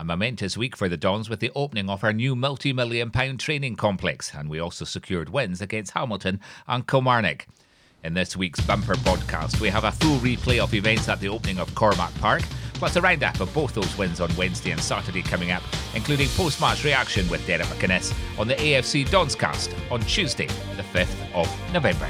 A momentous week for the Dons with the opening of our new multi million pound training complex, and we also secured wins against Hamilton and Kilmarnock. In this week's bumper podcast, we have a full replay of events at the opening of Cormack Park, plus a roundup of both those wins on Wednesday and Saturday coming up, including post match reaction with Derek McInnes on the AFC Donscast on Tuesday, the 5th of November.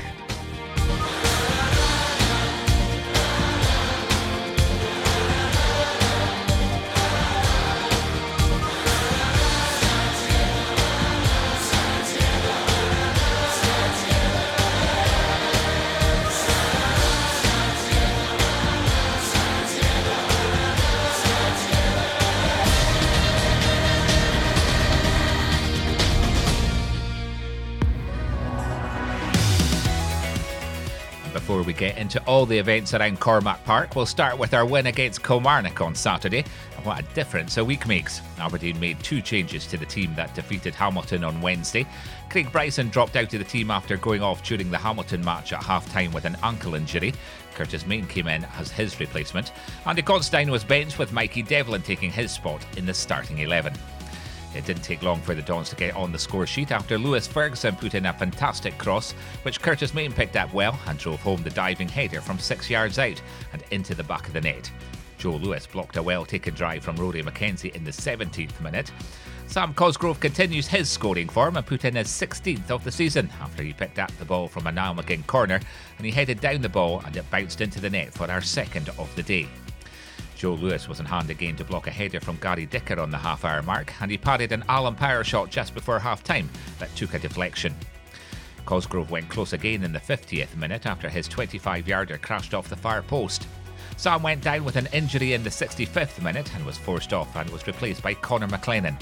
Get into all the events around Cormack Park, we'll start with our win against Kilmarnock on Saturday. And what a difference a week makes. Aberdeen made two changes to the team that defeated Hamilton on Wednesday. Craig Bryson dropped out of the team after going off during the Hamilton match at half time with an ankle injury. Curtis Main came in as his replacement. Andy Considine was benched with Mikey Devlin taking his spot in the starting 11. It didn't take long for the Dons to get on the score sheet after Lewis Ferguson put in a fantastic cross, which Curtis Main picked up well and drove home the diving header from six yards out and into the back of the net. Joe Lewis blocked a well taken drive from Rory McKenzie in the 17th minute. Sam Cosgrove continues his scoring form and put in his 16th of the season after he picked up the ball from a Niall McGinn corner and he headed down the ball and it bounced into the net for our second of the day. Joe Lewis was in hand again to block a header from Gary Dicker on the half hour mark, and he parried an Alan Power shot just before half time that took a deflection. Cosgrove went close again in the 50th minute after his 25 yarder crashed off the far post. Sam went down with an injury in the 65th minute and was forced off and was replaced by Connor McLennan.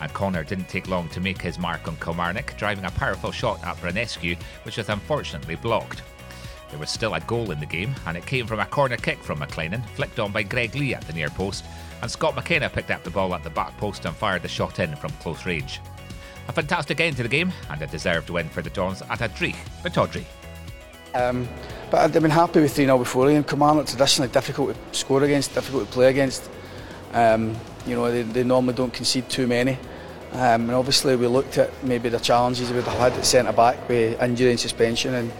And Connor didn't take long to make his mark on Kilmarnock, driving a powerful shot at Branescu, which was unfortunately blocked. There was still a goal in the game, and it came from a corner kick from McLennan, flicked on by Greg Leigh at the near post, and Scott McKenna picked up the ball at the back post and fired the shot in from close range. A fantastic end to the game, and a deserved win for the Dons at a Dreich Pittodrie. Um, but I've been happy with 3 0 before. And Kilmarnock traditionally difficult to score against, difficult to play against. Um, you know, they, they normally don't concede too many. Um, and obviously, we looked at maybe the challenges we would have had at centre back with injury and suspension, and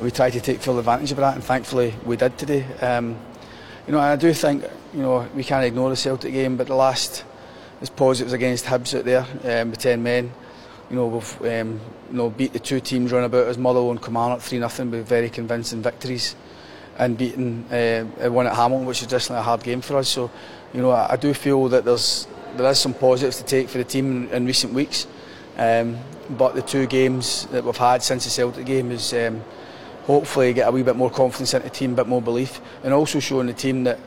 we tried to take full advantage of that. And thankfully, we did today. Um, you know, I do think you know we can't ignore the Celtic game, but the last as positives against Hibs out there um, with 10 men. You know, we've um, you know, beat the two teams round about as Motherwell and Kilmarnock 3 0 with very convincing victories and beaten uh, one at Hamilton, which is just a hard game for us. So, you know, I, I do feel that there's there is some positives to take for the team in, in recent weeks. Um, but the two games that we've had since the Celtic game is um, hopefully get a wee bit more confidence into the team, a bit more belief, and also showing the team that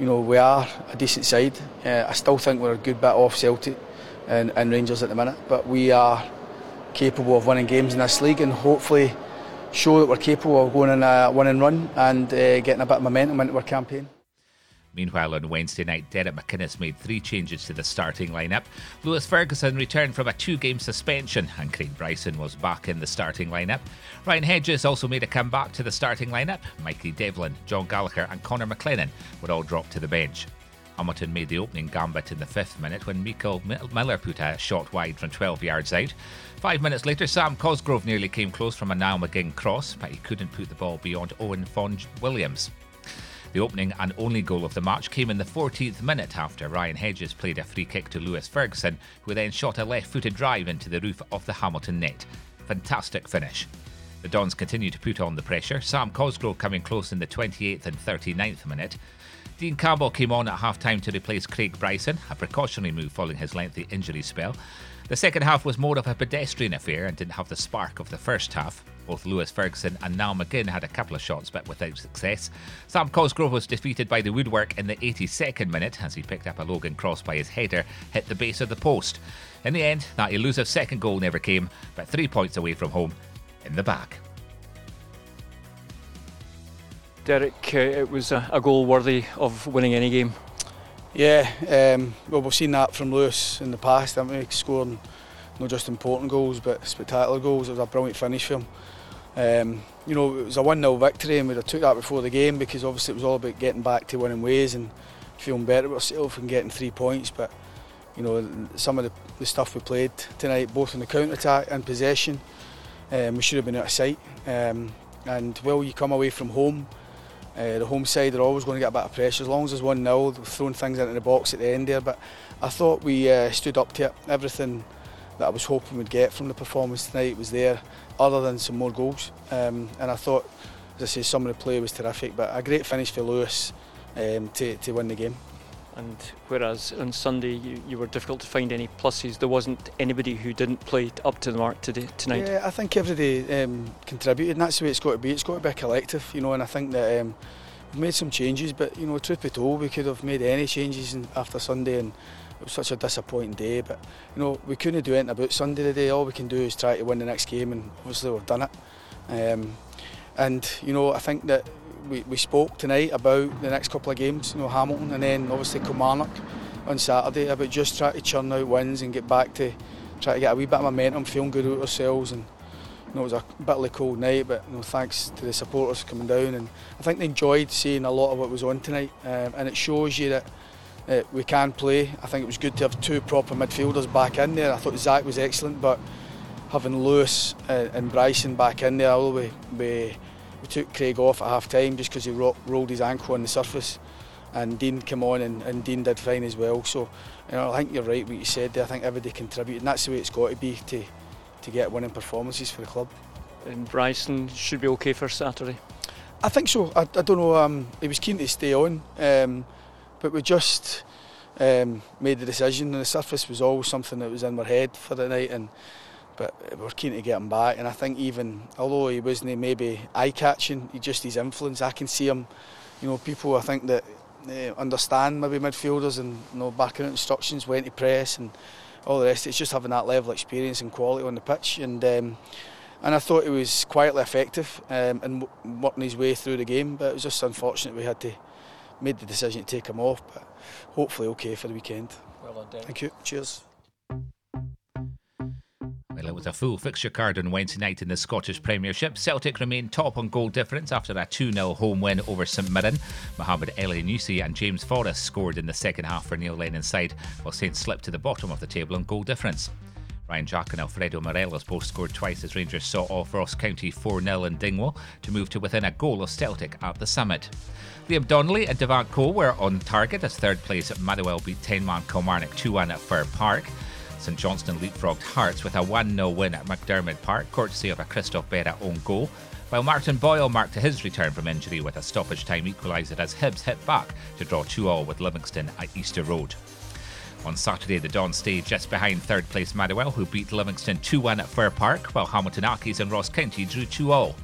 you know we are a decent side. Uh, I still think we're a good bit off Celtic and, and Rangers at the minute, but we are capable of winning games in this league and hopefully show that we're capable of going on a winning run and uh, getting a bit of momentum into our campaign. Meanwhile, on Wednesday night, Derek McInnes made three changes to the starting lineup. Lewis Ferguson returned from a two game suspension, and Craig Bryson was back in the starting lineup. Ryan Hedges also made a comeback to the starting lineup. Mikey Devlin, John Gallagher, and Connor McLennan were all dropped to the bench. Hamilton made the opening gambit in the fifth minute when Mickel Miller put a shot wide from 12 yards out. Five minutes later, Sam Cosgrove nearly came close from a Niall McGinn cross, but he couldn't put the ball beyond Owain Fôn Williams. The opening and only goal of the match came in the 14th minute after Ryan Hedges played a free kick to Lewis Ferguson, who then shot a left footed drive into the roof of the Hamilton net. Fantastic finish. The Dons continue to put on the pressure, Sam Cosgrove coming close in the 28th and 39th minute. Dean Campbell came on at half time to replace Craig Bryson, a precautionary move following his lengthy injury spell. The second half was more of a pedestrian affair and didn't have the spark of the first half. Both Lewis Ferguson and Niall McGinn had a couple of shots but without success. Sam Cosgrove was defeated by the woodwork in the 82nd minute as he picked up a Logan cross by his header, hit the base of the post. In the end, that elusive second goal never came, but three points away from home in the bag. Derek, uh, it was a, a, goal worthy of winning any game. Yeah, um, well, we've seen that from Lewis in the past, haven't we? Scoring not just important goals but spectacular goals. It was a brilliant finish for him. Um, you know, it was a 1 0 victory, and we'd have took that before the game because obviously it was all about getting back to winning ways and feeling better about ourselves and getting three points. But you know, some of the, the stuff we played tonight, both in the counter attack and possession, um, we should have been out of sight. Um, and well, you come away from home. Uh, the home side are always going to get a bit of pressure as long as there's 1 0, they're throwing things into the box at the end there. But I thought we uh, stood up to it. Everything that I was hoping we'd get from the performance tonight was there, other than some more goals. Um, and I thought, as I say, some of the play was terrific, but a great finish for Lewis um, to, to win the game. And whereas on Sunday you, you were difficult to find any pluses, there wasn't anybody who didn't play up to the mark today tonight. Yeah, I think everybody um, contributed, and that's the way it's got to be. It's got to be a collective, you know. And I think that um, we've made some changes, but you know, truth be told, we could have made any changes in, after Sunday, and it was such a disappointing day. But you know, we couldn't do anything about Sunday today. All we can do is try to win the next game, and obviously we've done it. Um, and you know, I think that we, we spoke tonight about the next couple of games, you know, Hamilton and then obviously Kilmarnock on Saturday about just trying to churn out wins and get back to try to get a wee bit of momentum, feeling good about ourselves and you know, it was a bitterly cold night, but you know, thanks to the supporters coming down, and I think they enjoyed seeing a lot of what was on tonight, um, and it shows you that uh, we can play. I think it was good to have two proper midfielders back in there. I thought Zach was excellent, but having Lewis uh, and Bryson back in there, although we, we we took Craig off at half time just because he ro- rolled his ankle on the surface. And Dean came on and, and Dean did fine as well. So you know, I think you're right what you said there. I think everybody contributed and that's the way it's got to be to, to get winning performances for the club. And Bryson should be okay for Saturday? I think so. I, I don't know. Um, he was keen to stay on, um, but we just um, made the decision. And the surface was always something that was in our head for the night, and but we're keen to get him back. And I think even although he wasn't maybe eye catching, he just his influence. I can see him. You know, people I think that uh, understand maybe midfielders and you know backing instructions, when to press and all the rest. It's just having that level of experience and quality on the pitch. And um, and I thought he was quietly effective um, and working his way through the game. But it was just unfortunate we had to made the decision to take him off. But hopefully okay for the weekend. Well done. Thank you. Cheers. Well, it was a full fixture card on Wednesday night in the Scottish Premiership. Celtic remained top on goal difference after a 2 0 home win over St Mirren. Mohamed El Elyounoussi and James Forrest scored in the second half for Neil Lennon's side, while Saints slipped to the bottom of the table on goal difference. Ryan Jack and Alfredo Morelos both scored twice as Rangers saw off Ross County 4 0 in Dingwall to move to within a goal of Celtic at the summit. Liam Donnelly and Devante Cole were on target as third place Motherwell beat 10 man Kilmarnock 2 1 at Fir Park. St Johnstone leapfrogged Hearts with a 1 0 win at McDiarmid Park, courtesy of a Christophe Berra own goal, while Martin Boyle marked his return from injury with a stoppage time equaliser as Hibs hit back to draw 2 all with Livingston at Easter Road. On Saturday, the Dons stayed just behind third place Motherwell, who beat Livingston 2 1 at Fir Park, while Hamilton Accies and Ross County drew 2 all.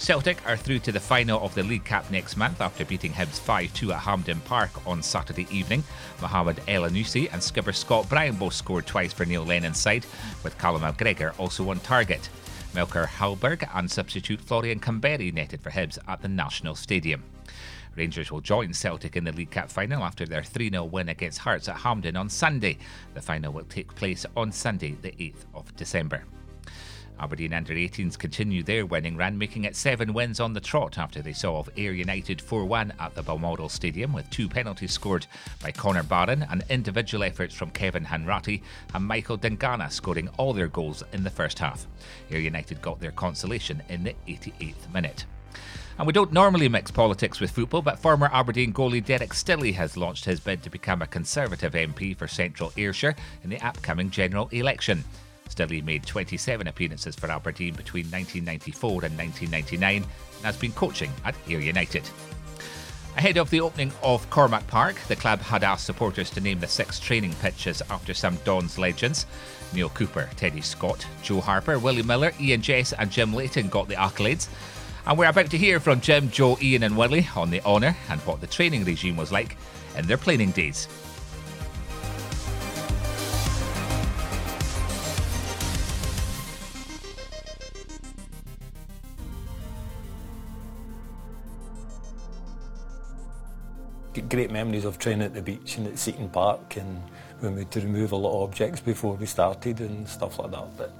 Celtic are through to the final of the League Cup next month after beating Hibs 5 2 at Hampden Park on Saturday evening. Mohamed Elyounoussi and skipper Scott Brown both scored twice for Neil Lennon's side, with Callum McGregor also on target. Melker Hallberg and substitute Florian Kamberi netted for Hibs at the National Stadium. Rangers will join Celtic in the League Cup final after their 3 0 win against Hearts at Hampden on Sunday. The final will take place on Sunday, the 8th of December. Aberdeen under 18s continue their winning run, making it seven wins on the trot after they saw off Ayr United 4 1 at the Balmoral Stadium, with two penalties scored by Connor Barron and individual efforts from Kevin Hanratty and Michael Dingana scoring all their goals in the first half. Ayr United got their consolation in the 88th minute. And we don't normally mix politics with football, but former Aberdeen goalie Derek Stillie has launched his bid to become a Conservative MP for Central Ayrshire in the upcoming general election. Stillie made 27 appearances for Aberdeen between 1994 and 1999 and has been coaching at Ayr United. Ahead of the opening of Cormack Park, the club had asked supporters to name the six training pitches after some Dons legends. Neale Cooper, Teddy Scott, Joe Harper, Willie Miller, Eoin Jess, and Jim Leighton got the accolades. And we're about to hear from Jim, Joe, Ian, and Willie on the honour and what the training regime was like in their playing days. Great memories of training at the beach and at Seaton Park and when we had to remove a lot of objects before we started and stuff like that. But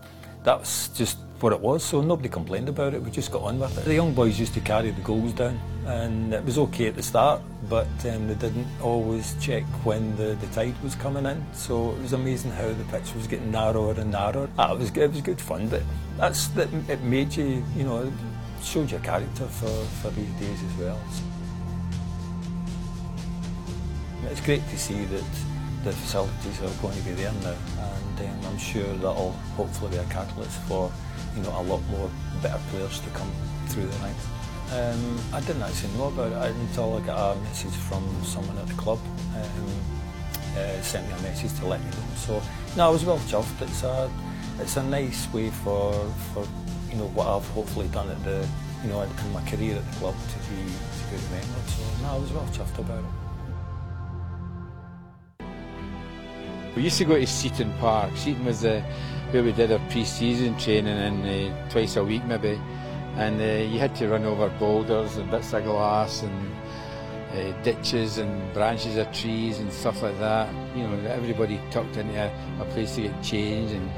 that was just what it was, so nobody complained about it. We just got on with it. The young boys used to carry the goals down, and it was okay at the start, but um, they didn't always check when the, the tide was coming in. So it was amazing how the pitch was getting narrower and narrower. Ah, it was it was good fun, but that's that it made you, you know, showed your character for, for these days as well. It's great to see that the facilities are going to be there now, and um, I'm sure that'll hopefully be a catalyst for you know a lot more better players to come through the ranks. Um, I didn't actually know about it until I got a message from someone at the club. Um, uh, sent me a message to let me know. So no, I was well chuffed. It's a it's a nice way for for you know what I've hopefully done at the you know in my career at the club to be to be remembered. So no, I was well chuffed about it. We used to go to Seaton Park. Seaton was uh, where we did our pre-season training and uh, twice a week maybe. And uh, you had to run over boulders and bits of glass and uh, ditches and branches of trees and stuff like that. You know, everybody tucked into a, a place to get changed and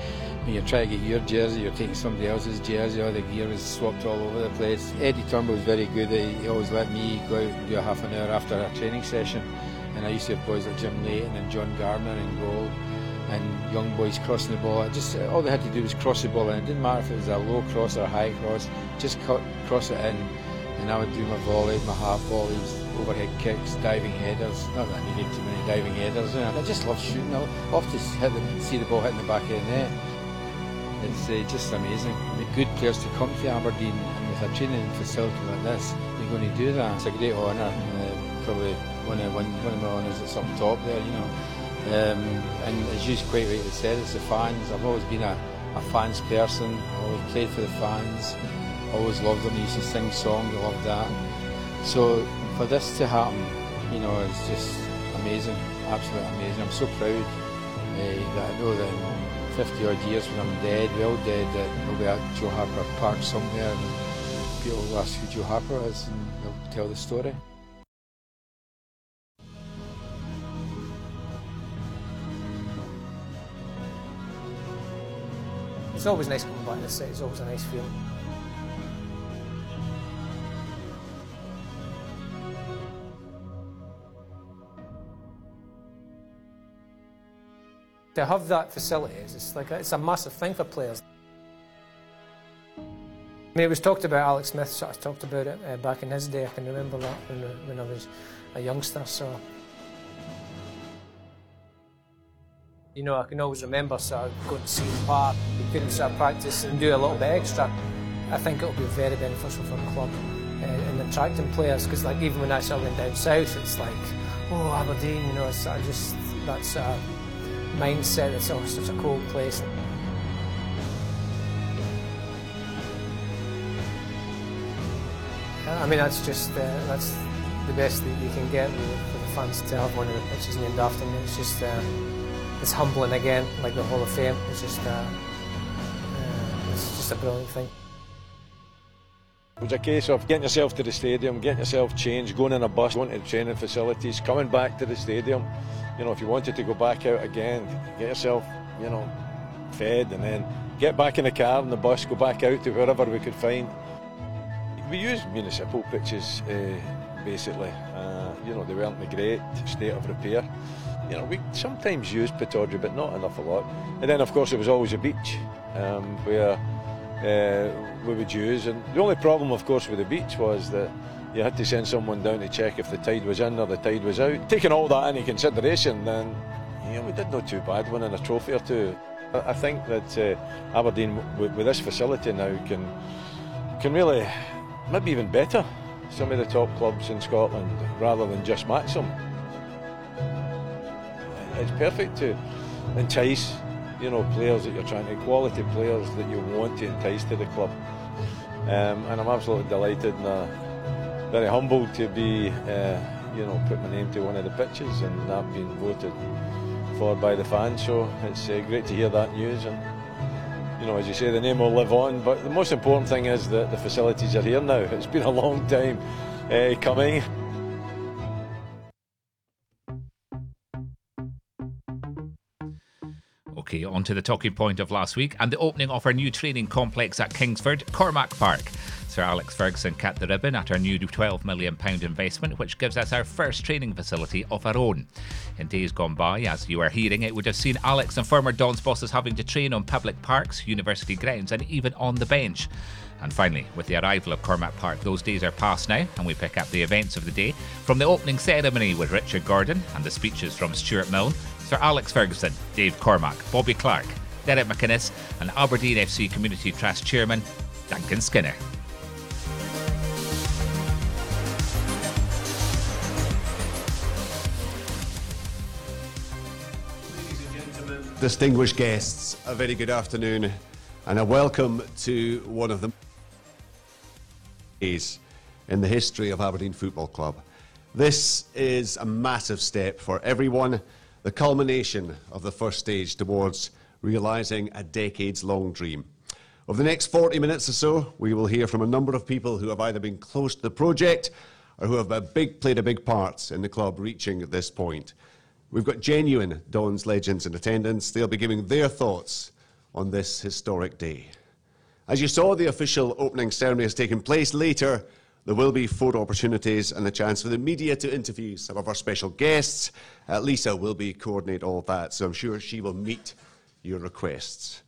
when you're trying to get your jersey, you're taking somebody else's jersey, all the gear was swapped all over the place. Eddie Turnbull was very good. He always let me go out and do a half an hour after a training session and I used to have boys like Jim Leighton and John Gardner in goal and young boys crossing the ball. Just all they had to do was cross the ball, and it didn't matter if it was a low cross or a high cross. Just cut, cross it in, and I would do my volley, my half volleys, overhead kicks, diving headers. Not that I needed too many diving headers. You know, I just love shooting. I love to hit the, see the ball hitting the back of the net. It's uh, just amazing. Good players to come to Aberdeen, and with a training facility like this, you're going to do that. It's a great honour. Uh, probably one of, one, one of my honours that's up top there, you know. Um, and as you quite rightly said, it's the fans. I've always been a, a fans person. Always played for the fans. Always loved them. Used to sing songs. I loved that. So for this to happen, you know, it's just amazing. Absolutely amazing. I'm so proud uh, that I know that in 50 odd years when I'm dead, well dead, that I'll be at Joe Harper Park somewhere and people will ask who Joe Harper is and they'll tell the story. It's always nice coming back to the it's always a nice feeling. To have that facility it's like a, it's a massive thing for players. I mean, it was talked about. Alex Smith sort of talked about it uh, back in his day. I can remember that when, when I was a youngster. So You know, I can always remember sort of going to see the park, couldn't sort of practice and do a little bit extra. I think it'll be very beneficial for the club uh, and attracting players because like even when I of went down south, it's like, oh, Aberdeen, you know, it's just that of mindset, it's always such a cold place. I mean, that's just, uh, that's the best that you can get for the fans to have one of the pitches named after them. It's just, uh, it's humbling again, like the Hall of Fame. It's just, uh, uh, it's just a brilliant thing. It was a case of getting yourself to the stadium, getting yourself changed, going in a bus, going to the training facilities, coming back to the stadium. You know, if you wanted to go back out again, get yourself, you know, fed and then get back in the car and the bus, go back out to wherever we could find. We used municipal pitches, uh, basically. Uh, you know, they weren't in a great state of repair you know, we sometimes used Pittodrie, but not enough a lot. And then, of course, there was always a beach um, where uh, we would use. And the only problem, of course, with the beach was that you had to send someone down to check if the tide was in or the tide was out. Taking all that into consideration, then you know, we did not too bad winning a trophy or two. I think that uh, Aberdeen, with, with this facility now, can can really, maybe even better, some of the top clubs in Scotland rather than just match them it's perfect to entice, you know, players that you're trying to, quality players that you want to entice to the club. Um, and I'm absolutely delighted and uh, very humbled to be, uh, you know, put my name to one of the pitches and that being voted for by the fans. So it's uh, great to hear that news. And you know, as you say, the name will live on. But the most important thing is that the facilities are here now. It's been a long time uh, coming. Okay, on to the talking point of last week and the opening of our new training complex at Kingsford, Cormack Park. Sir Alex Ferguson cut the ribbon at our new £12 million investment, which gives us our first training facility of our own. In days gone by, as you are hearing, it would have seen Alex and former Dons bosses having to train on public parks, university grounds, and even on the bench. And finally, with the arrival of Cormack Park, those days are past now, and we pick up the events of the day from the opening ceremony with Richard Gordon and the speeches from Stewart Milne, Sir Alex Ferguson, Dave Cormack, Bobby Clark, Derek McInnes, and Aberdeen FC Community Trust Chairman Duncan Skinner. distinguished guests, a very good afternoon and a welcome to one of the days in the history of Aberdeen Football Club. This is a massive step for everyone the culmination of the first stage towards realising a decades long dream. Over the next 40 minutes or so, we will hear from a number of people who have either been close to the project or who have a big, played a big part in the club reaching this point. We've got genuine Dons legends in attendance. They'll be giving their thoughts on this historic day. As you saw, the official opening ceremony has taken place later there will be photo opportunities and the chance for the media to interview some of our special guests. Uh, Lisa will be coordinate all that, so I'm sure she will meet your requests.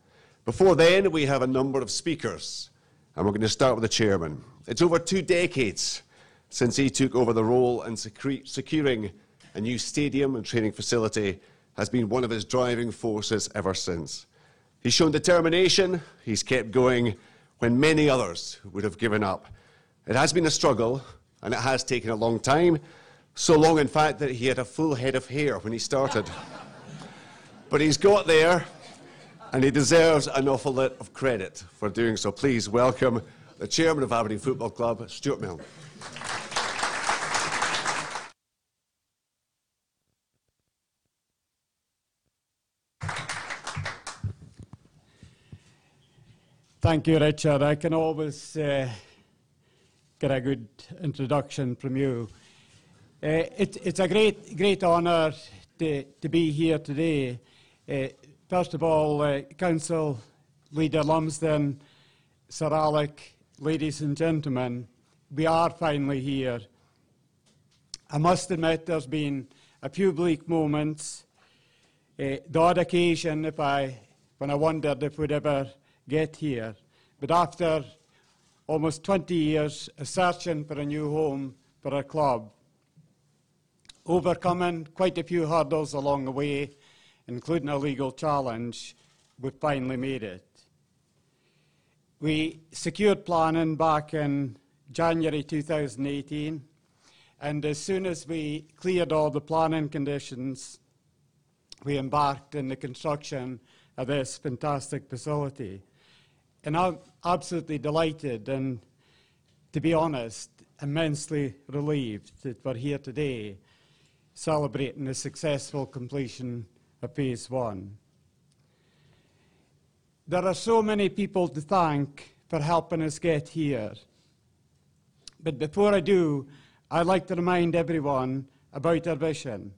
Before then, we have a number of speakers, and we're going to start with the chairman. It's over two decades since he took over the role, and securing a new stadium and training facility has been one of his driving forces ever since. He's shown determination, he's kept going when many others would have given up. It has been a struggle, and it has taken a long time. So long, in fact, that he had a full head of hair when he started. but he's got there, and he deserves an awful lot of credit for doing so. Please welcome the chairman of Aberdeen Football Club, Stewart Milne. Thank you, Richard. I can always uh, get a good introduction from you. Uh, it, it's a great, great honour to, to be here today. Uh, first of all, uh, Council Leader Lumsden, Sir Alec, ladies and gentlemen, we are finally here. I must admit there's been a few bleak moments. Uh, the odd occasion if I, when I wondered if we'd ever get here. But after almost 20 years searching for a new home for our club, overcoming quite a few hurdles along the way, including a legal challenge, we finally made it. We secured planning back in January 2018, and as soon as we cleared all the planning conditions, we embarked in the construction of this fantastic facility. And I'm absolutely delighted and, to be honest, immensely relieved that we're here today celebrating the successful completion of phase one. There are so many people to thank for helping us get here. But before I do, I'd like to remind everyone about our vision.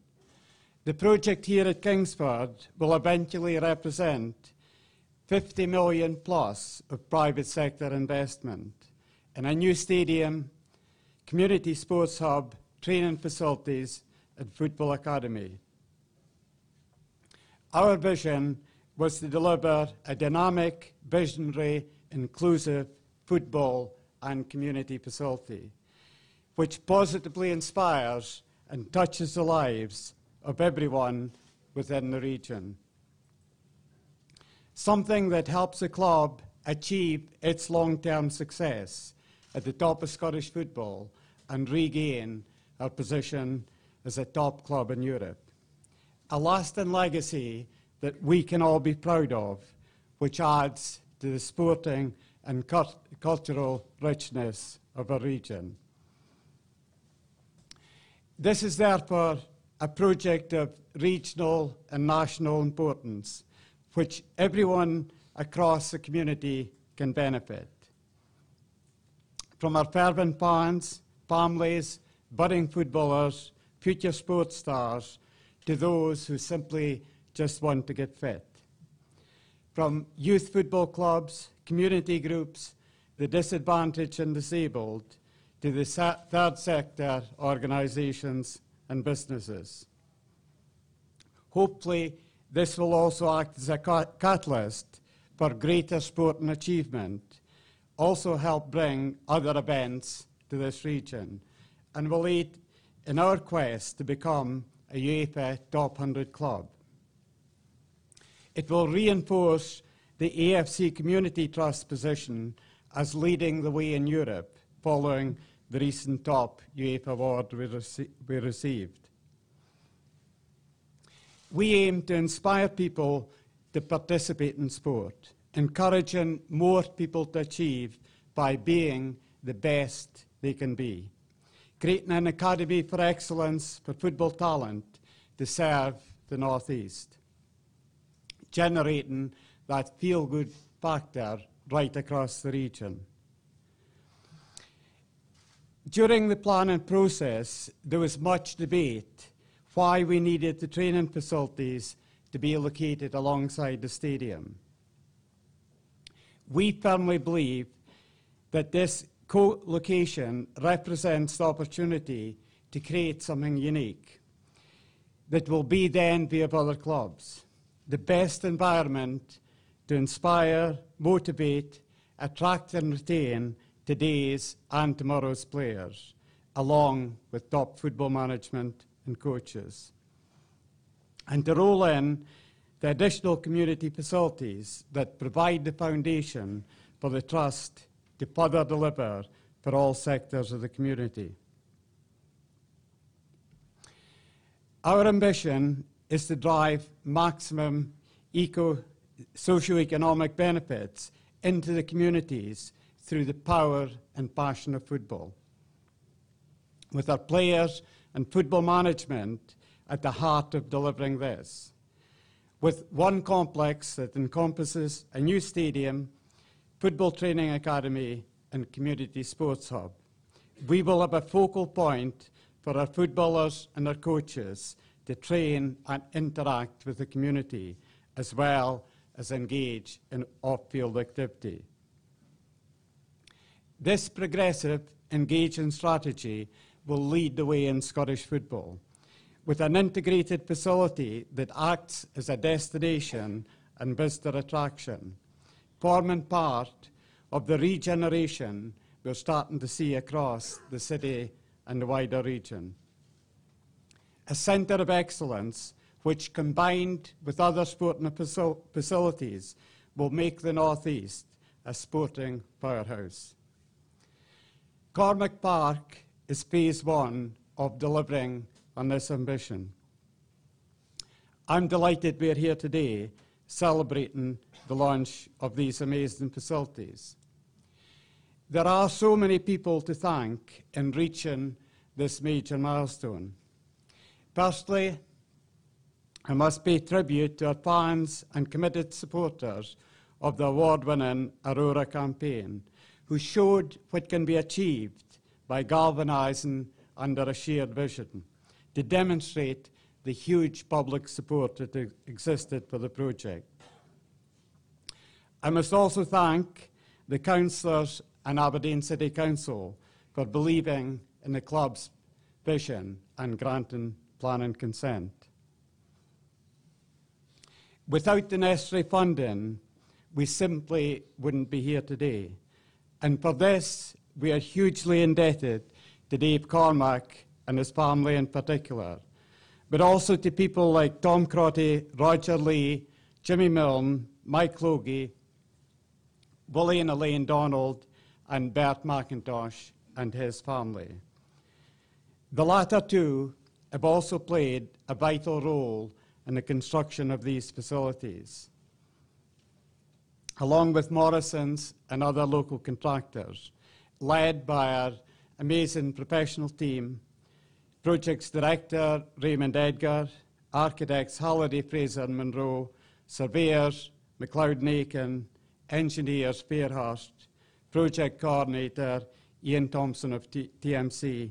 The project here at Kingsford will eventually represent 50 million plus of private sector investment in a new stadium, community sports hub, training facilities, and football academy. Our vision was to deliver a dynamic, visionary, inclusive football and community facility, which positively inspires and touches the lives of everyone within the region something that helps a club achieve its long term success at the top of Scottish football and regain our position as a top club in Europe. A lasting legacy that we can all be proud of, which adds to the sporting and cultural richness of our region. This is therefore a project of regional and national importance which everyone across the community can benefit. From our fervent fans, families, budding footballers, future sports stars, to those who simply just want to get fit. from youth football clubs, community groups, the disadvantaged and disabled, to the third sector organisations and businesses. Hopefully, this will also act as a catalyst for greater sport and achievement, also help bring other events to this region, and will aid in our quest to become a UEFA Top 100 club. It will reinforce the AFC Community Trust position as leading the way in Europe following the recent top UEFA award we, rece we received. We aim to inspire people to participate in sport, encouraging more people to achieve by being the best they can be, creating an academy for excellence for football talent to serve the North East, generating that feel good factor right across the region. During the planning process, there was much debate why we needed the training facilities to be located alongside the stadium. We firmly believe that this co-location represents the opportunity to create something unique that will be the envy of other clubs, the best environment to inspire, motivate, attract and retain today's and tomorrow's players, along with top football management and coaches. And to roll in the additional community facilities that provide the foundation for the Trust to further deliver for all sectors of the community. Our ambition is to drive maximum eco socio-economic benefits into the communities through the power and passion of football. With our players and football management at the heart of delivering this. With one complex that encompasses a new stadium, football training academy, and community sports hub, we will have a focal point for our footballers and our coaches to train and interact with the community as well as engage in off-field activity. This progressive engagement strategy will lead the way in Scottish football, with an integrated facility that acts as a destination and visitor attraction, forming part of the regeneration we're starting to see across the city and the wider region. A centre of excellence which combined with other sporting facilities will make the North East a sporting powerhouse. Cormack Park is phase one of delivering on this ambition. I'm delighted we're here today celebrating the launch of these amazing facilities. There are so many people to thank in reaching this major milestone. Firstly, I must pay tribute to our fans and committed supporters of the award-winning Aurora campaign who showed what can be achieved by galvanising under a shared vision to demonstrate the huge public support that existed for the project. I must also thank the councillors and Aberdeen City Council for believing in the club's vision and granting planning consent. Without the necessary funding, we simply wouldn't be here today. And for this, we are hugely indebted to Dave Cormack and his family in particular, but also to people like Tom Crotty, Roger Lee, Jimmy Milne, Mike Logie, Willie and Elaine Donald, and Bert McIntosh and his family. The latter two have also played a vital role in the construction of these facilities along with Morrison's and other local contractors, led by our amazing professional team, projects director Raymond Edgar, architects Halliday Fraser and Munro, surveyors McLeod Nakin, engineers Fairhurst, project coordinator Ian Thompson of T TMC,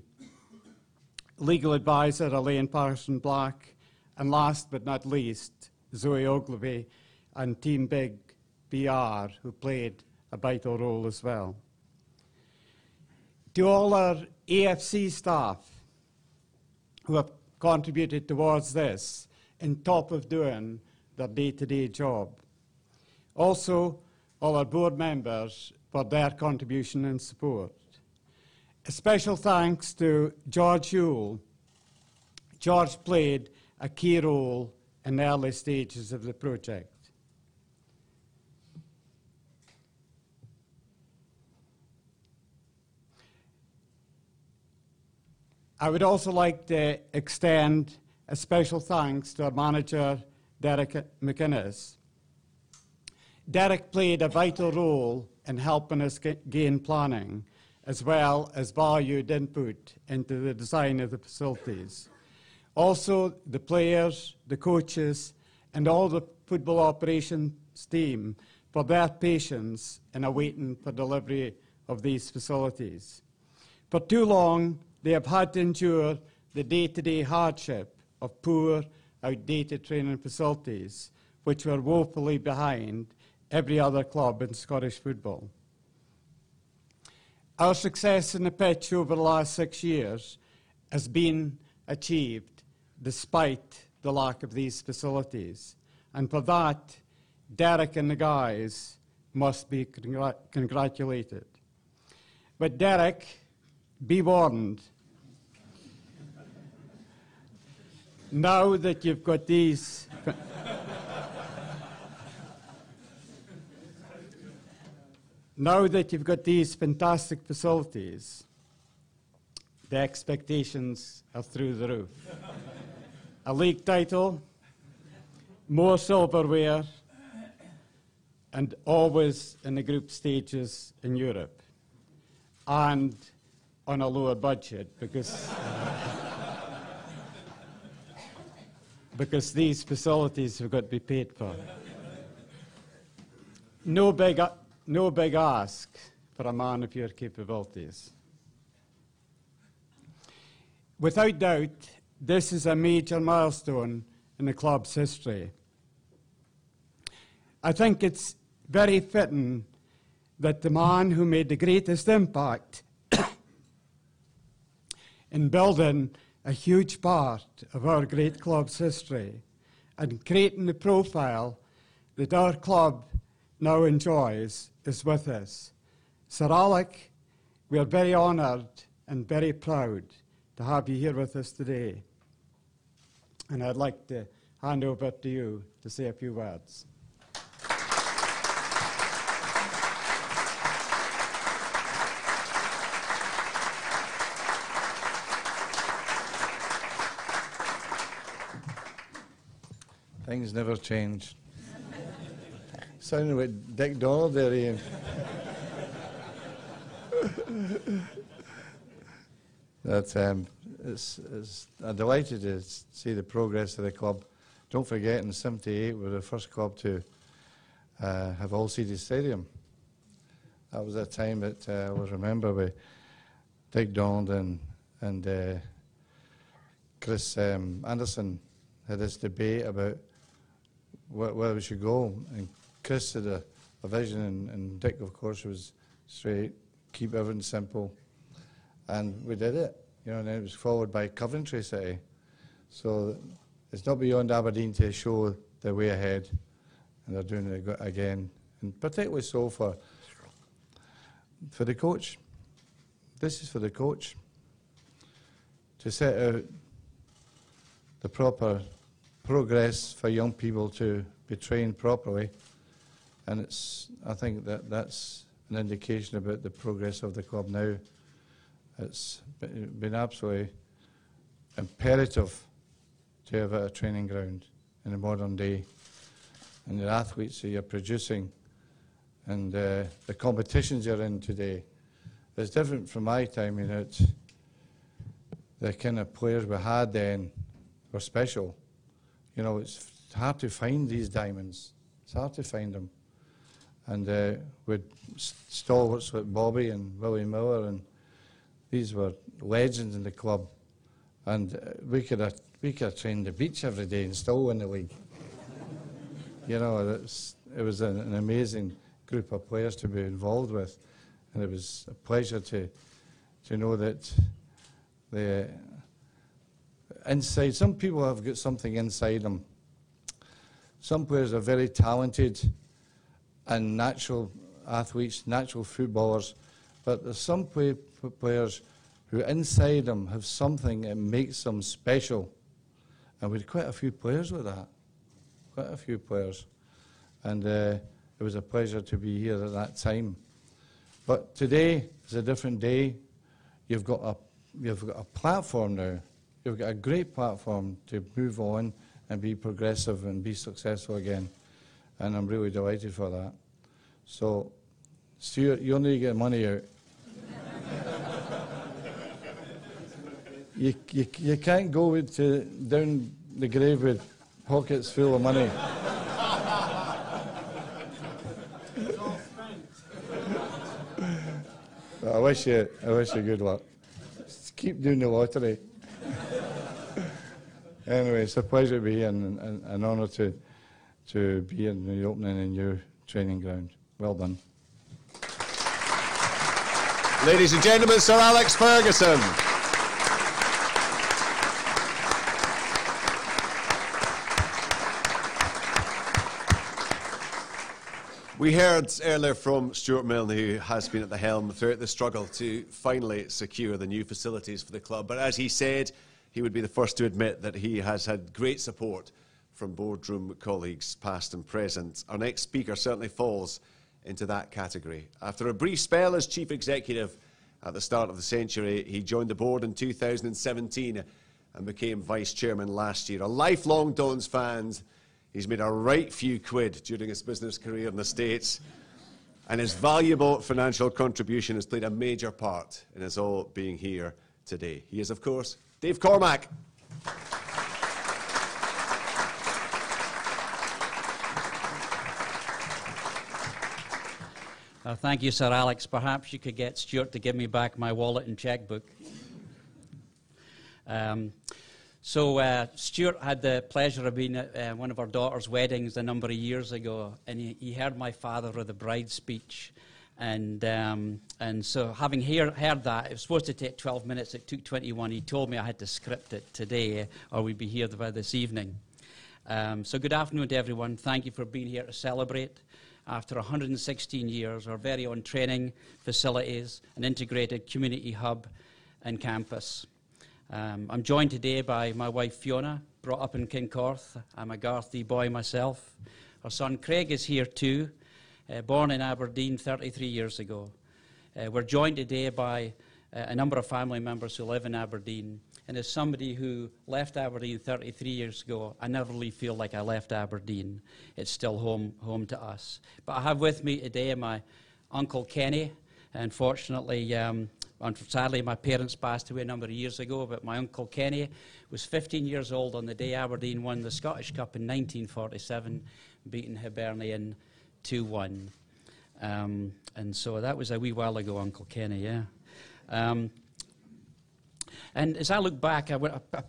legal advisor Elaine Patterson Black, and last but not least, Zoe Ogilvy and Team Big BR, who played a vital role as well. To all our AFC staff who have contributed towards this, on top of doing their day to day job. Also, all our board members for their contribution and support. A special thanks to George Yule. George played a key role in the early stages of the project. I would also like to extend a special thanks to our manager, Derek McInnes. Derek played a vital role in helping us gain planning, as well as valued input into the design of the facilities. Also, the players, the coaches, and all the football operations team for their patience in awaiting the delivery of these facilities. For too long, they have had to endure the day to day hardship of poor, outdated training facilities, which were woefully behind every other club in Scottish football. Our success in the pitch over the last six years has been achieved despite the lack of these facilities. And for that, Derek and the guys must be congr- congratulated. But Derek, be warned, now that you've got these. now that you've got these fantastic facilities, the expectations are through the roof. A league title, more silverware, and always in the group stages in Europe, and on a lower budget because. because these facilities have got to be paid for. No big, no big ask for a man of your capabilities. Without doubt, this is a major milestone in the club's history. I think it's very fitting that the man who made the greatest impact in building a huge part of our great club's history and creating the profile that our club now enjoys is with us. Sir Alec, we are very honoured and very proud to have you here with us today. And I'd like to hand over to you to say a few words. Things never change. Sounding like Dick Donald there, Ian. that um, it's, it's, I'm delighted to see the progress of the club. Don't forget, in '78, we were the first club to uh, have all-seated stadium. That was a time that uh, I was remember with Dick Donald and and uh, Chris um, Anderson had this debate about where, we should go. And Chris had a, a vision, and, and, Dick, of course, was straight, keep everything simple. And we did it, you know, and it was followed by Coventry City. So it's not beyond Aberdeen to show the way ahead, and they're doing it again, and particularly so for for the coach. This is for the coach to set out the proper progress for young people to be trained properly. And it's, I think that that's an indication about the progress of the club now. It's been absolutely imperative to have a training ground in the modern day. And the athletes that you're producing and uh, the competitions you're in today is different from my time. You know, the kind of players we had then were special you know, it's hard to find these diamonds. It's hard to find them. And uh, with stalwarts like Bobby and Willie Miller, and these were legends in the club. And uh, we could have we could have trained the beach every day and still win the league. you know, it was an, an amazing group of players to be involved with, and it was a pleasure to to know that the inside some people have got something inside them. Some players are very talented and natural athletes, natural footballers, but there's some play, players who inside them have something that makes them special. And we had quite a few players with that, quite a few players. And uh, it was a pleasure to be here at that time. But today is a different day. You've got a, you've got a platform now. You've got a great platform to move on and be progressive and be successful again. And I'm really delighted for that. So, Stewart, you'll need to get money out. you, you, you can't go with, to, down the grave with pockets full of money. I wish you, I wish you good luck. Just keep doing the lottery. Anyway, it's a pleasure to be here and, and an honour to, to be in the opening in your training ground. Well done. Ladies and gentlemen, Sir Alex Ferguson. We heard earlier from Stewart Milne, who has been at the helm throughout the struggle to finally secure the new facilities for the club. But as he said, he would be the first to admit that he has had great support from boardroom colleagues, past and present. Our next speaker certainly falls into that category. After a brief spell as chief executive at the start of the century, he joined the board in 2017 and became vice chairman last year. A lifelong Dons fan, he's made a right few quid during his business career in the States, and his valuable financial contribution has played a major part in us all being here today. He is, of course, Dave Cormack. Uh, thank you, Sir Alex. Perhaps you could get Stewart to give me back my wallet and checkbook. Um, so, uh, Stewart had the pleasure of being at uh, one of our daughter's weddings a number of years ago, and he, he heard my father with the bride speech. And, um, and so, having hear, heard that, it was supposed to take 12 minutes, it took 21. He told me I had to script it today, or we'd be here by this evening. Um, so, good afternoon to everyone. Thank you for being here to celebrate after 116 years, our very own training facilities, an integrated community hub and campus. Um, I'm joined today by my wife Fiona, brought up in Kincorth. I'm a Garthy boy myself. Our son Craig is here too, uh, born in Aberdeen 33 years ago. Uh, we're joined today by uh, a number of family members who live in Aberdeen. And as somebody who left Aberdeen 33 years ago, I never really feel like I left Aberdeen. It's still home, home to us. But I have with me today my Uncle Kenny. Unfortunately, um, sadly, my parents passed away a number of years ago, but my Uncle Kenny was 15 years old on the day Aberdeen won the Scottish Cup in 1947, beating Hibernian 2 1. Um, and so that was a wee while ago, Uncle Kenny, yeah. Um, and as I look back, a,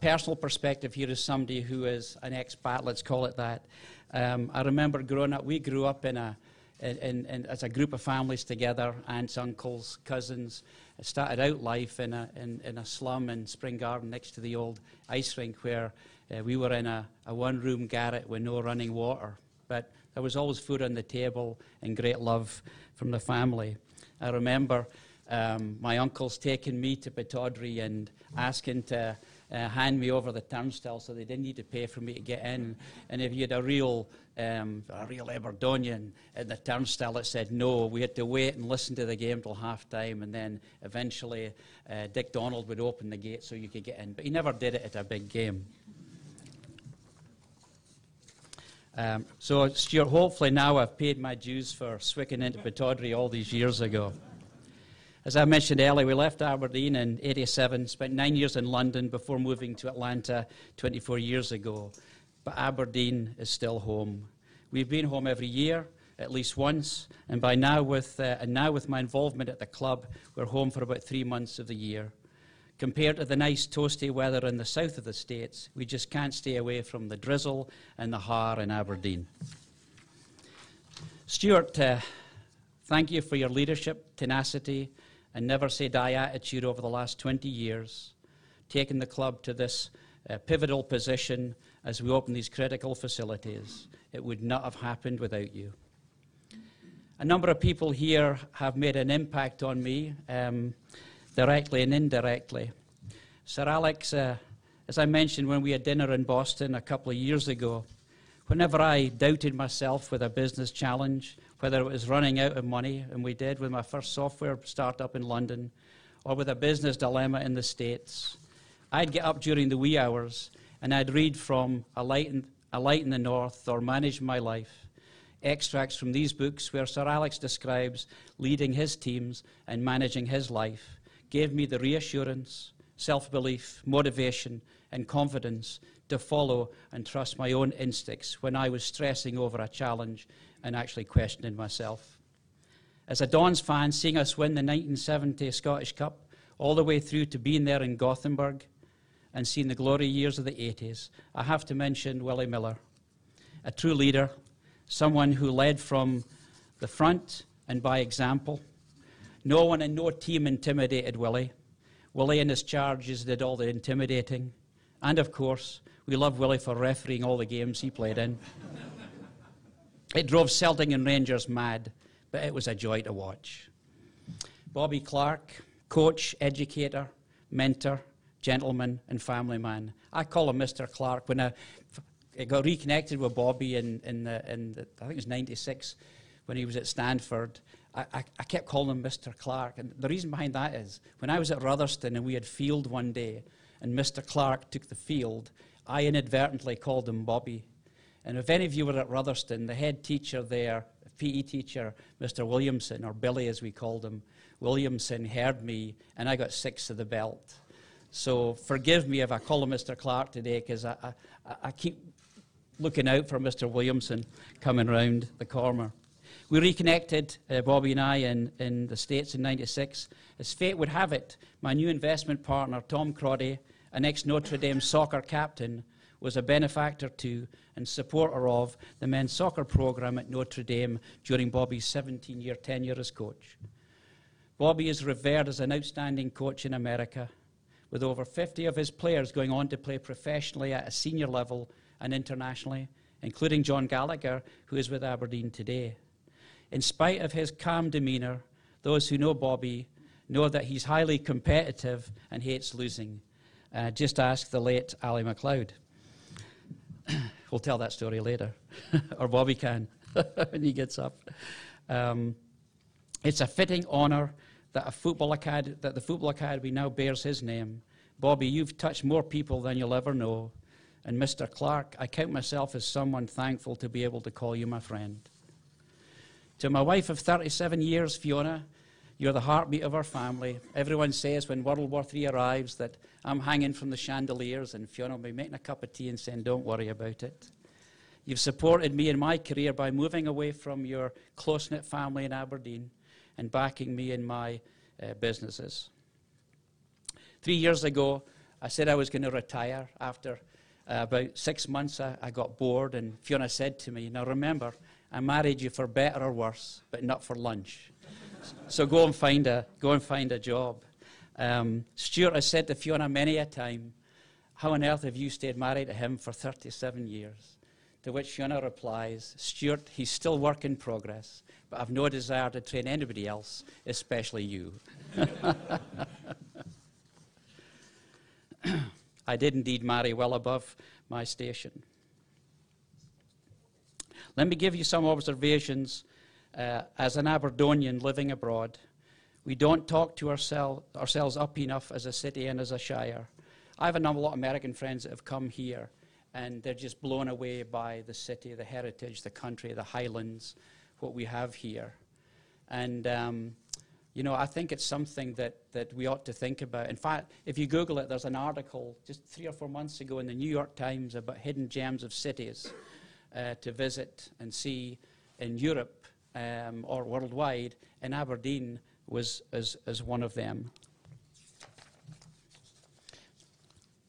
personal perspective here as somebody who is an expat, let's call it that. Um, I remember growing up, we grew up in a, in, in, as a group of families together, aunts, uncles, cousins. I started out life in a, in, in a slum in Spring Garden next to the old ice rink where uh, we were in a, a one room garret with no running water. But there was always food on the table and great love from the family. I remember um, my uncles taking me to Pittodrie and asking to uh, hand me over the turnstile so they didn't need to pay for me to get in. And if you had a real, um, a real Aberdonian at the turnstile that said no, we had to wait and listen to the game till half time. And then eventually uh, Dick Donald would open the gate so you could get in. But he never did it at a big game. Um, so, Stewart, hopefully now I've paid my dues for swicking into Pittodrie all these years ago. As I mentioned earlier, we left Aberdeen in 87, spent nine years in London before moving to Atlanta 24 years ago. But Aberdeen is still home. We've been home every year, at least once, and by now with, uh, and now with my involvement at the club, we're home for about three months of the year. Compared to the nice toasty weather in the south of the States, we just can't stay away from the drizzle and the haar in Aberdeen. Stewart, uh, thank you for your leadership, tenacity, and never say die attitude over the last 20 years, taking the club to this uh, pivotal position as we open these critical facilities. It would not have happened without you. A number of people here have made an impact on me, um, directly and indirectly. Sir Alex, uh, as I mentioned when we had dinner in Boston a couple of years ago, whenever I doubted myself with a business challenge, whether it was running out of money, and we did with my first software startup in London, or with a business dilemma in the States, I'd get up during the wee hours and I'd read from A Light in, a Light in the North or Manage My Life, extracts from these books where Sir Alex describes leading his teams and managing his life, gave me the reassurance, self belief, motivation, and confidence to follow and trust my own instincts when I was stressing over a challenge and actually questioning myself. As a Dons fan, seeing us win the 1970 Scottish Cup all the way through to being there in Gothenburg and seeing the glory years of the 80s, I have to mention Willie Miller, a true leader, someone who led from the front and by example. No one and no team intimidated Willie. Willie and his charges did all the intimidating. And of course, we love Willie for refereeing all the games he played in. it drove Celtic and Rangers mad, but it was a joy to watch. Bobby Clark, coach, educator, mentor, gentleman, and family man. I call him Mr. Clark. When I, I got reconnected with Bobby in, in, the, in the, I think it was 96, when he was at Stanford, I, I, I, kept calling him Mr. Clark. And the reason behind that is when I was at Ruthrieston and we had field one day, and Mr. Clark took the field, I inadvertently called him Bobby. And if any of you were at Ruthrieston, the head teacher there, PE teacher, Mr. Williamson, or Billy as we called him, Williamson heard me and I got six to the belt. So forgive me if I call him Mr. Clark today because I, I, I, keep looking out for Mr. Williamson coming round the corner. We reconnected, uh, Bobby and I, in, in the States in 96. As fate would have it, my new investment partner, Tom Crotty, an ex Notre Dame soccer captain, was a benefactor to and supporter of the men's soccer program at Notre Dame during Bobby's 17 year tenure as coach. Bobby is revered as an outstanding coach in America, with over 50 of his players going on to play professionally at a senior level and internationally, including John Gallagher, who is with Aberdeen today. In spite of his calm demeanour, those who know Bobby know that he's highly competitive and hates losing. Uh, just ask the late Ally MacLeod. we'll tell that story later, or Bobby can when he gets up. Um, it's a fitting honour that, a football acad- that the Football Academy now bears his name. Bobby, you've touched more people than you'll ever know. And Mr. Clark, I count myself as someone thankful to be able to call you my friend. To my wife of 37 years, Fiona, you're the heartbeat of our family. Everyone says when World War III arrives that I'm hanging from the chandeliers, and Fiona will be making a cup of tea and saying, Don't worry about it. You've supported me in my career by moving away from your close knit family in Aberdeen and backing me in my uh, businesses. Three years ago, I said I was going to retire. After uh, about six months, I, I got bored, and Fiona said to me, Now remember, I married you for better or worse, but not for lunch so go and find a go and find a job. Um, Stewart has said to Fiona many a time, "How on earth have you stayed married to him for 37 years?" To which Fiona replies, "Stewart, he's still work in progress, but I've no desire to train anybody else, especially you." I did indeed marry well above my station. Let me give you some observations uh, as an Aberdonian living abroad, we don't talk to oursel- ourselves up enough as a city and as a shire. I have a number of American friends that have come here and they're just blown away by the city, the heritage, the country, the highlands, what we have here. And, um, you know, I think it's something that, that we ought to think about. In fact, if you Google it, there's an article just three or four months ago in the New York Times about hidden gems of cities to visit and see in Europe um, or worldwide, and Aberdeen was as, as one of them.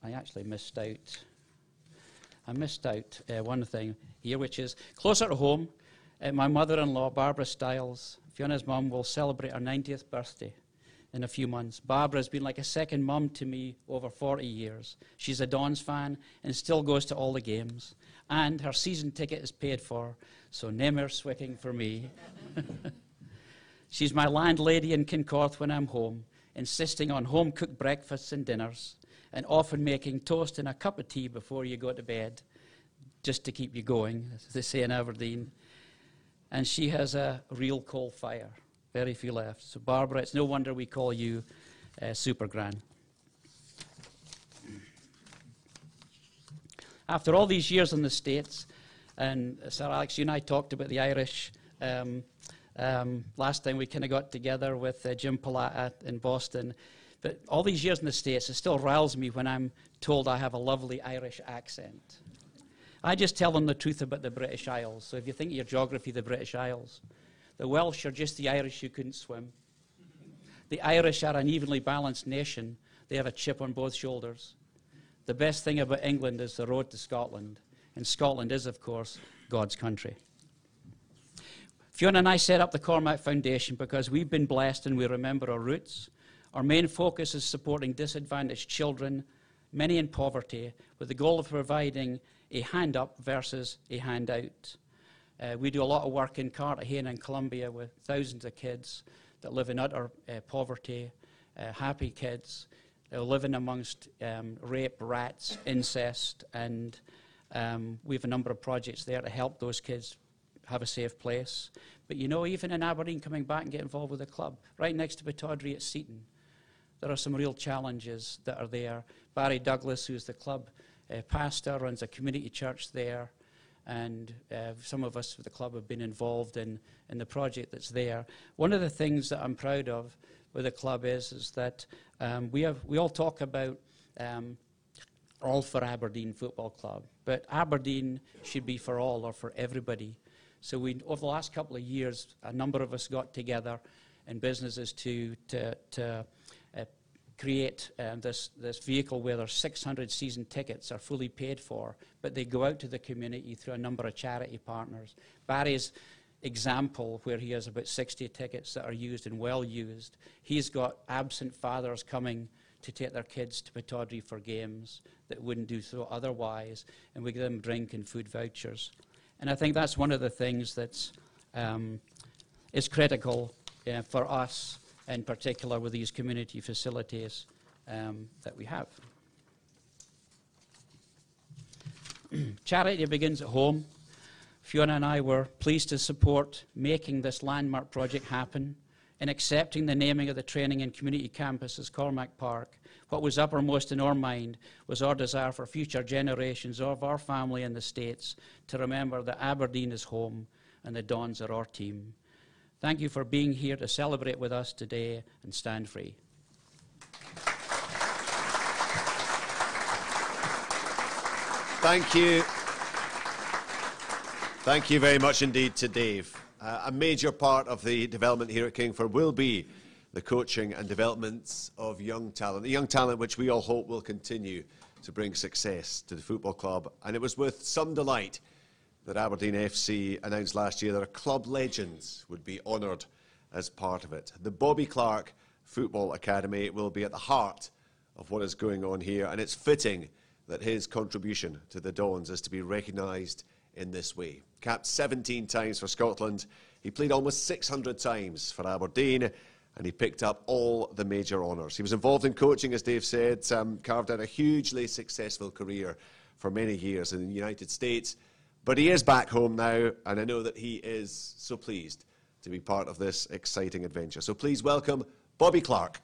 I actually missed out. I missed out uh, one thing here, which is closer to home. Uh, my mother in law, Barbara Stiles, Fiona's mum, will celebrate her 90th birthday in a few months. Barbara has been like a second mum to me over 40 years. She's a Dons fan and still goes to all the games. And her season ticket is paid for, so no more swicking for me. She's my landlady in Kincorth when I'm home, insisting on home cooked breakfasts and dinners, and often making toast and a cup of tea before you go to bed, just to keep you going, as they say in Aberdeen. And she has a real coal fire. Very few left. So, Barbara, it's no wonder we call you uh, Super Gran. After all these years in the States, and Sir Alex, you and I talked about the Irish um, um, last time we kind of got together with uh, Jim Palata in Boston. But all these years in the States, it still riles me when I'm told I have a lovely Irish accent. I just tell them the truth about the British Isles. So if you think of your geography, the British Isles, the Welsh are just the Irish who couldn't swim. The Irish are an evenly balanced nation. They have a chip on both shoulders. The best thing about England is the road to Scotland. And Scotland is, of course, God's country. Fiona and I set up the Cormack Foundation because we've been blessed and we remember our roots. Our main focus is supporting disadvantaged children, many in poverty, with the goal of providing a hand up versus a hand out. Uh, we do a lot of work in Cartagena and Colombia with thousands of kids that live in utter uh, poverty, uh, happy kids. They're living amongst um, rape, rats, incest, and um, we have a number of projects there to help those kids have a safe place. But you know, even in Aberdeen, coming back and get involved with the club, right next to Pittodrie at Seaton, there are some real challenges that are there. Barry Douglas, who's the club uh, pastor, runs a community church there and uh, some of us at the club have been involved in, in the project that's there. One of the things that I'm proud of with the club is, is that um, we, have, we all talk about um, all for Aberdeen Football Club, but Aberdeen should be for all or for everybody. So we, over the last couple of years, a number of us got together in businesses to, to, to create um, this, this vehicle where there's 600 season tickets are fully paid for, but they go out to the community through a number of charity partners. Barry's example, where he has about 60 tickets that are used and well used, he's got absent fathers coming to take their kids to Pittodrie for games that wouldn't do so otherwise, and we give them drink and food vouchers. And I think that's one of the things that's um, is critical uh, for us in particular with these community facilities um, that we have. Charity begins at home. Fiona and I were pleased to support making this landmark project happen in accepting the naming of the training and community campus as Cormack Park. What was uppermost in our mind was our desire for future generations of our family in the States to remember that Aberdeen is home and the Dons are our team. Thank you for being here to celebrate with us today and stand free. Thank you. Thank you very much indeed to Dave. Uh, a major part of the development here at Kingsford will be the coaching and development of young talent, the young talent which we all hope will continue to bring success to the football club. And it was with some delight that Aberdeen FC announced last year that club legends would be honoured as part of it. The Bobby Clark Football Academy will be at the heart of what is going on here, and it's fitting that his contribution to the Dons is to be recognised in this way. Capped 17 times for Scotland, he played almost 600 times for Aberdeen, and he picked up all the major honours. He was involved in coaching, as Dave said, um, carved out a hugely successful career for many years in the United States but he is back home now, and I know that he is so pleased to be part of this exciting adventure. So please welcome Bobby Clark.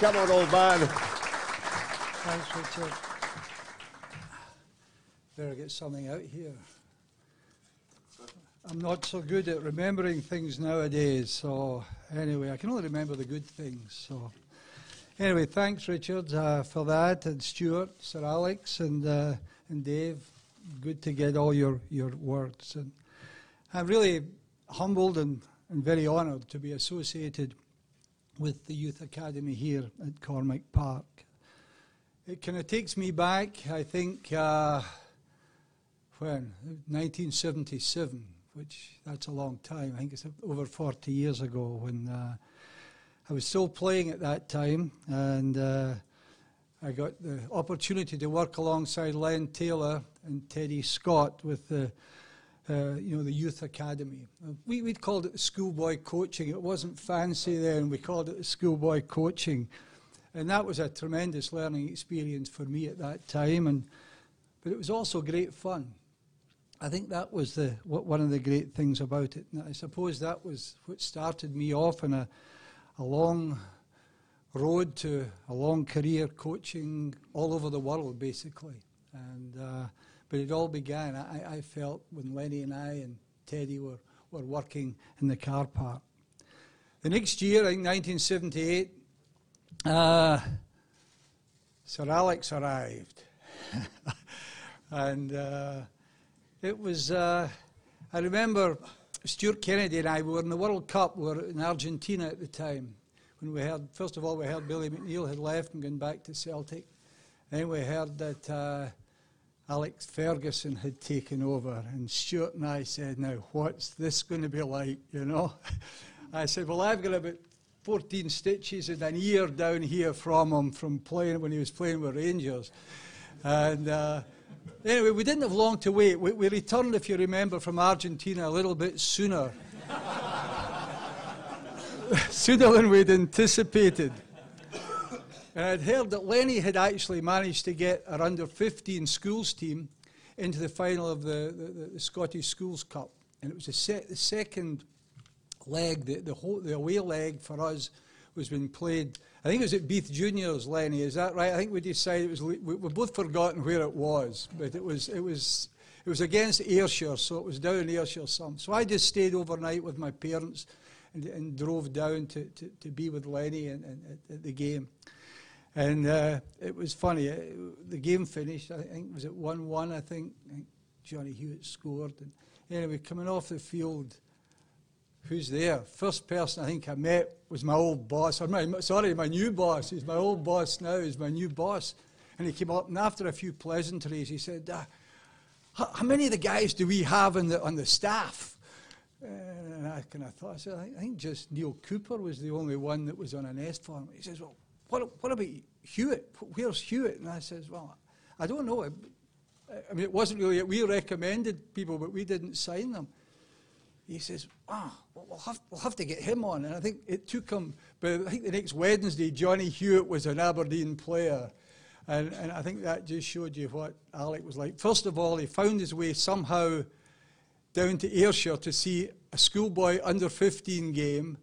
Come on, old man. Thanks, Richard. Better get something out here. I'm not so good at remembering things nowadays, so anyway, I can only remember the good things. So. Anyway, thanks, Richard, uh, for that, and Stewart, Sir Alex, and uh, and Dave. Good to get all your, your words. And I'm really humbled and, and very honoured to be associated with the Youth Academy here at Cormack Park. It kind of takes me back, I think, uh, when 1977, which that's a long time. I think it's over 40 years ago when uh, I was still playing at that time, and uh, I got the opportunity to work alongside Len Taylor and Teddy Scott with the. Uh, you know, the youth academy. We, we'd called it schoolboy coaching. It wasn't fancy then. We called it schoolboy coaching. And that was a tremendous learning experience for me at that time. And, but it was also great fun. I think that was the one of the great things about it. And I suppose that was what started me off on a, a long road to a long career coaching all over the world, basically. And uh, but it all began, I, I, felt, when Lenny and I and Teddy were, were working in the car park. The next year, in 1978, uh, Sir Alex arrived. and uh, it was, uh, I remember Stuart Kennedy and I we were in the World Cup, we were in Argentina at the time. When we heard, first of all, we heard Billy McNeill had left and gone back to Celtic. Then we heard that uh, Alex Ferguson had taken over, and Stuart and I said, Now, what's this going to be like? You know? I said, Well, I've got about 14 stitches and an ear down here from him from playing when he was playing with Rangers. And uh, anyway, we didn't have long to wait. We, we returned, if you remember, from Argentina a little bit sooner. sooner than we'd anticipated. And I'd heard that Lenny had actually managed to get our under 15 schools team into the final of the, the, the Scottish Schools Cup. And it was the, se- the second leg, the, the, whole, the away leg for us was being played. I think it was at Beith Juniors, Lenny. Is that right? I think we decided it was. We, we both forgotten where it was, but it was. It was. It was against Ayrshire, so it was down Ayrshire some. So I just stayed overnight with my parents and, and drove down to, to, to be with Lenny and, and at, at the game. And uh, it was funny. Uh, the game finished. I think it was at one-one. I think Johnny Hewitt scored. And anyway, coming off the field, who's there? First person I think I met was my old boss. Or my, sorry, my new boss. He's my old boss now. He's my new boss. And he came up, and after a few pleasantries, he said, uh, how, how, many of the guys do we have on the, on the staff? And I kind of thought, I said, I think just Neale Cooper was the only one that was on an S form. He says, well, what, what about Hewitt? Where's Hewitt? And I says, well, I don't know. I mean, it wasn't really, we recommended people, but we didn't sign them. He says, ah, well, have, we'll have to get him on. And I think it took him, but I think the next Wednesday, Johnny Hewitt was an Aberdeen player. And, and I think that just showed you what Alec was like. First of all, he found his way somehow down to Ayrshire to see a schoolboy under 15 game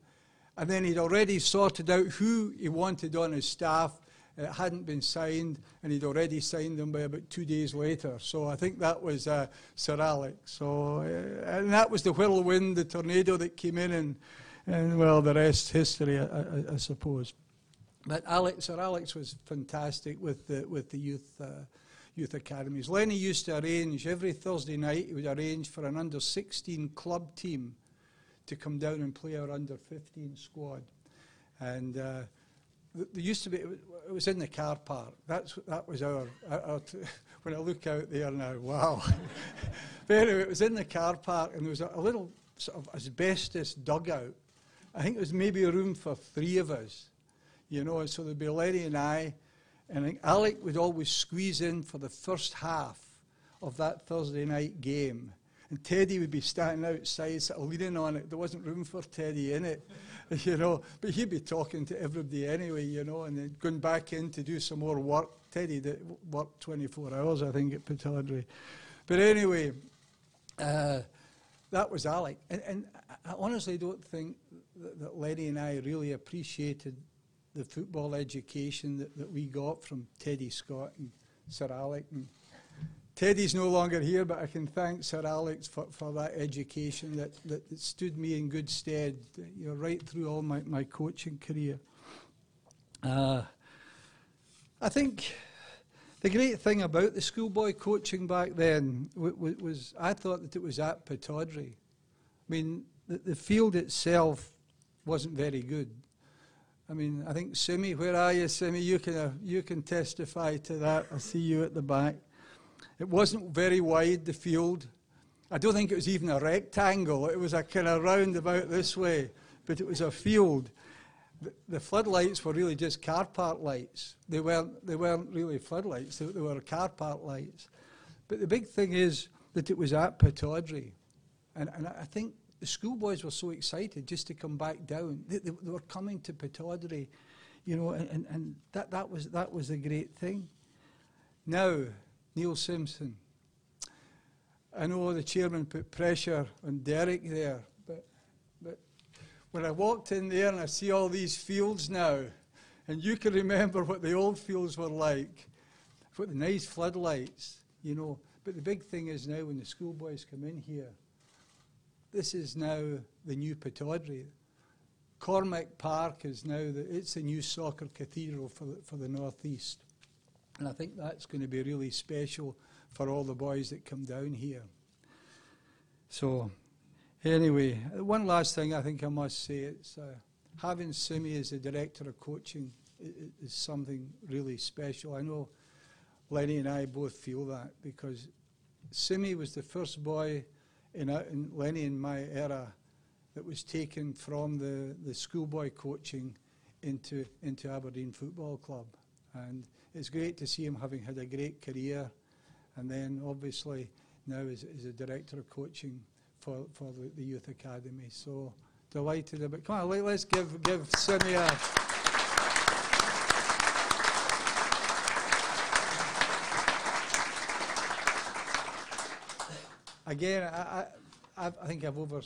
and then he'd already sorted out who he wanted on his staff. It hadn't been signed, and he'd already signed them by about two days later. So I think that was uh, Sir Alex. So, uh, and that was the whirlwind, the tornado that came in, and, and well, the rest history, I, I, I suppose. But Alex, Sir Alex was fantastic with the, with the youth, uh, youth academies. Lenny used to arrange every Thursday night, he would arrange for an under 16 club team to come down and play our under 15 squad. And uh, there used to be, it was in the car park. That's, that was our, our when I look out there now, wow. but anyway, it was in the car park and there was a, a little sort of asbestos dugout. I think it was maybe a room for three of us, you know, and so there'd be Lenny and I, and I think Alec would always squeeze in for the first half of that Thursday night game and Teddy would be standing outside, sort of leaning on it. There wasn't room for Teddy in it, you know. But he'd be talking to everybody anyway, you know, and then going back in to do some more work. Teddy did work 24 hours, I think, at Pittodrie. But anyway, uh, that was Alec. And, and, I honestly don't think that, that Lenny and I really appreciated the football education that, that we got from Teddy Scott and Sir Alec and Teddy's no longer here, but I can thank Sir Alex for, for that education that, that, that stood me in good stead you know, right through all my, my coaching career. Uh, I think the great thing about the schoolboy coaching back then w- w- was I thought that it was at Pittodrie. I mean, the, the field itself wasn't very good. I mean, I think Simi, where are you, Simi? You can, uh, you can testify to that. I see you at the back. It wasn't very wide, the field. I don't think it was even a rectangle. It was a kind of roundabout this way, but it was a field. The, the floodlights were really just car park lights. They weren't, they weren't really floodlights, they, they were car park lights. But the big thing is that it was at Pittodrie. And, and I think the schoolboys were so excited just to come back down. They, they, they were coming to Pittodrie, you know, and, and, and that, that, was, that was a great thing. Now, Neil Simpson. I know the chairman put pressure on Derek there, but, but when I walked in there and I see all these fields now, and you can remember what the old fields were like, what the nice floodlights, you know. But the big thing is now when the schoolboys come in here, this is now the new Pittodrie. Cormack Park is now the, it's the new soccer cathedral for the, for the northeast. And I think that's going to be really special for all the boys that come down here. So, anyway, one last thing I think I must say it's uh, having Simi as the director of coaching is, something really special. I know Lenny and I both feel that because Simi was the first boy in, uh, in Lenny and my era that was taken from the, the schoolboy coaching into, into Aberdeen Football Club. And it's great to see him having had a great career and then obviously now as, as a director of coaching for, for the, the youth academy. So delighted about. Come on, let, us give give Simi a. Again, I, I, I think I've over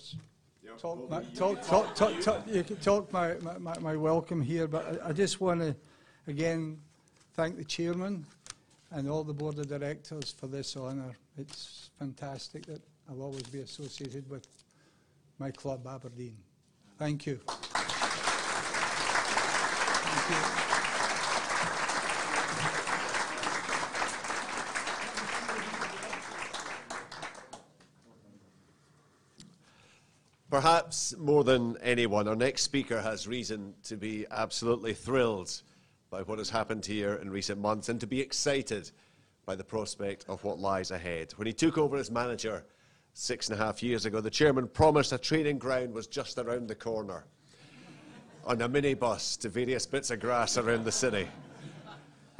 talked my, talk, talk, talk, talk, you can talk my, my, my welcome here, but I, I just want to again thank the chairman and all the board of directors for this honour. It's fantastic that I'll always be associated with my club, Aberdeen. Thank you. Thank you. Perhaps more than anyone, our next speaker has reason to be absolutely thrilled by what has happened here in recent months and to be excited by the prospect of what lies ahead. When he took over as manager six and a half years ago, the chairman promised a training ground was just around the corner on a minibus to various bits of grass around the city.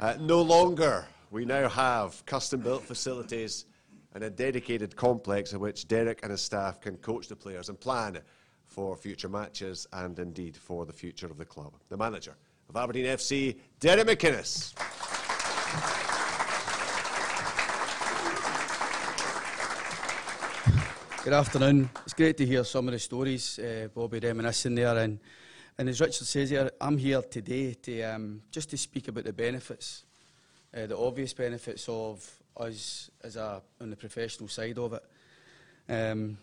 Uh, no longer. We now have custom built facilities and a dedicated complex in which Derek and his staff can coach the players and plan for future matches and indeed for the future of the club. The manager of Aberdeen FC, Derek McInnes. Good afternoon. It's great to hear some of the stories uh, Bobby reminiscing there. And, and as Richard says here, I'm here today to um, just to speak about the benefits, uh, the obvious benefits of us as a on the professional side of it. Um,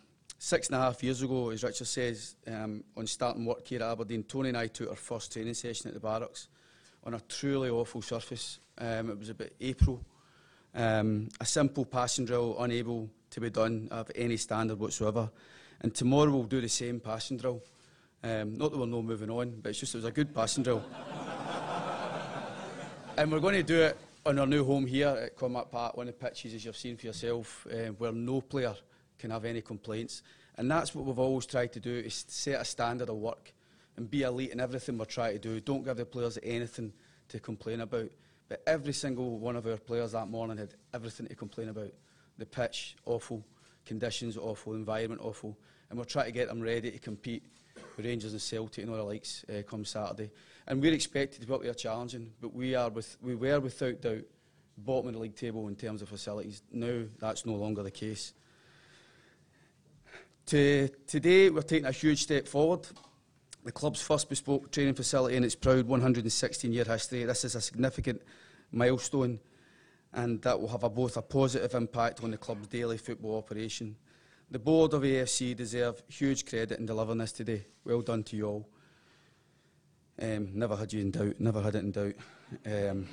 Six and a half years ago, as Richard says, um, on starting work here at Aberdeen, Tony and I took our first training session at the barracks on a truly awful surface. Um, it was about April. Um, a simple passing drill, unable to be done of any standard whatsoever. And tomorrow we'll do the same passing drill. Um, not that we're not moving on, but it's just it was a good passing drill. and we're going to do it on our new home here at Cormack Park, one of the pitches, as you've seen for yourself, uh, where no player can have any complaints. And that's what we've always tried to do, is set a standard of work and be elite in everything we're trying to do. Don't give the players anything to complain about. But every single one of our players that morning had everything to complain about. The pitch, awful. Conditions, awful. Environment, awful. And we're trying to get them ready to compete with Rangers and Celtic and all the likes uh, come Saturday. And we're expected to be up there challenging, but we, are with, we were without doubt bottom of the league table in terms of facilities. Now that's no longer the case. To, today, we're taking a huge step forward. The club's first bespoke training facility in its proud 116-year history. This is a significant milestone and that will have a, both a positive impact on the club's daily football operation. The board of AFC deserve huge credit in delivering this today. Well done to you all. Um, never had you in doubt, never had it in doubt. Um,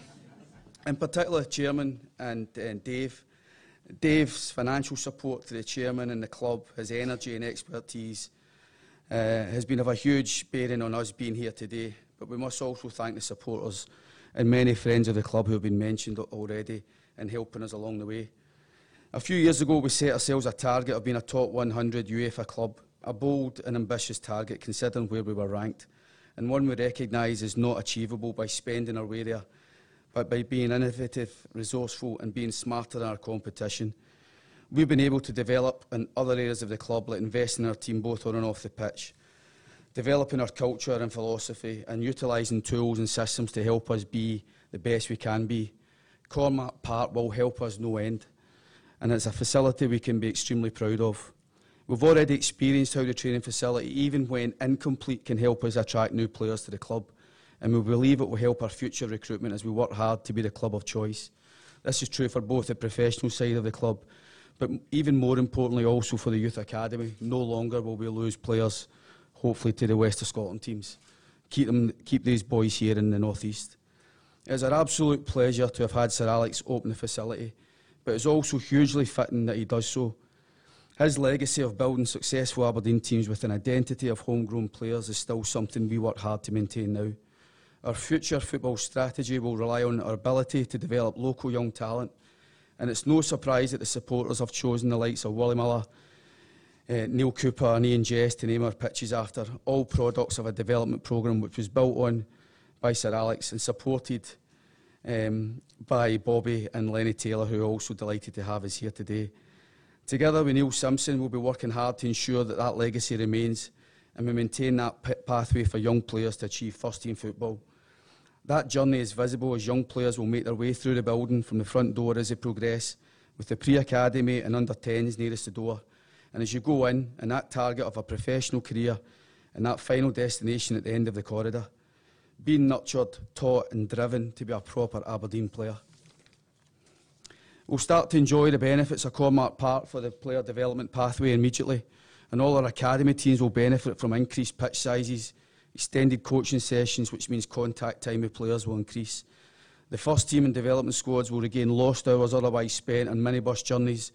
in particular, Chairman and, and Dave, Dave's financial support to the chairman and the club, his energy and expertise uh, has been of a huge bearing on us being here today. But we must also thank the supporters and many friends of the club who have been mentioned already and helping us along the way. A few years ago, we set ourselves a target of being a top 100 UEFA club, a bold and ambitious target considering where we were ranked, and one we recognise is not achievable by spending our way there, but by being innovative, resourceful, and being smarter than our competition. We've been able to develop in other areas of the club, like investing in our team both on and off the pitch, developing our culture and philosophy, and utilising tools and systems to help us be the best we can be. Cormack Park will help us no end, and it's a facility we can be extremely proud of. We've already experienced how the training facility, even when incomplete, can help us attract new players to the club, and we believe it will help our future recruitment as we work hard to be the club of choice. This is true for both the professional side of the club but even more importantly, also for the Youth Academy, no longer will we lose players, hopefully, to the West of Scotland teams. Keep, them, keep these boys here in the North East. It's an absolute pleasure to have had Sir Alex open the facility, but it's also hugely fitting that he does so. His legacy of building successful Aberdeen teams with an identity of homegrown players is still something we work hard to maintain now. Our future football strategy will rely on our ability to develop local young talent and it's no surprise that the supporters have chosen the likes of Willie Miller, uh, Neale Cooper and Eoin Jess to name our pitches after, all products of a development programme which was built on by Sir Alex and supported um, by Bobby and Lenny Taylor, who are also delighted to have us here today. Together with Neil Simpson, we'll be working hard to ensure that that legacy remains and we maintain that pathway for young players to achieve first-team football. That journey is visible as young players will make their way through the building from the front door as they progress, with the pre-academy and under-10s nearest the door. And as you go in, and that target of a professional career, and that final destination at the end of the corridor, being nurtured, taught and driven to be a proper Aberdeen player. We'll start to enjoy the benefits of Cormack Park for the player development pathway immediately, and all our academy teams will benefit from increased pitch sizes, Extended coaching sessions, which means contact time with players, will increase. The first team and development squads will regain lost hours otherwise spent on minibus journeys,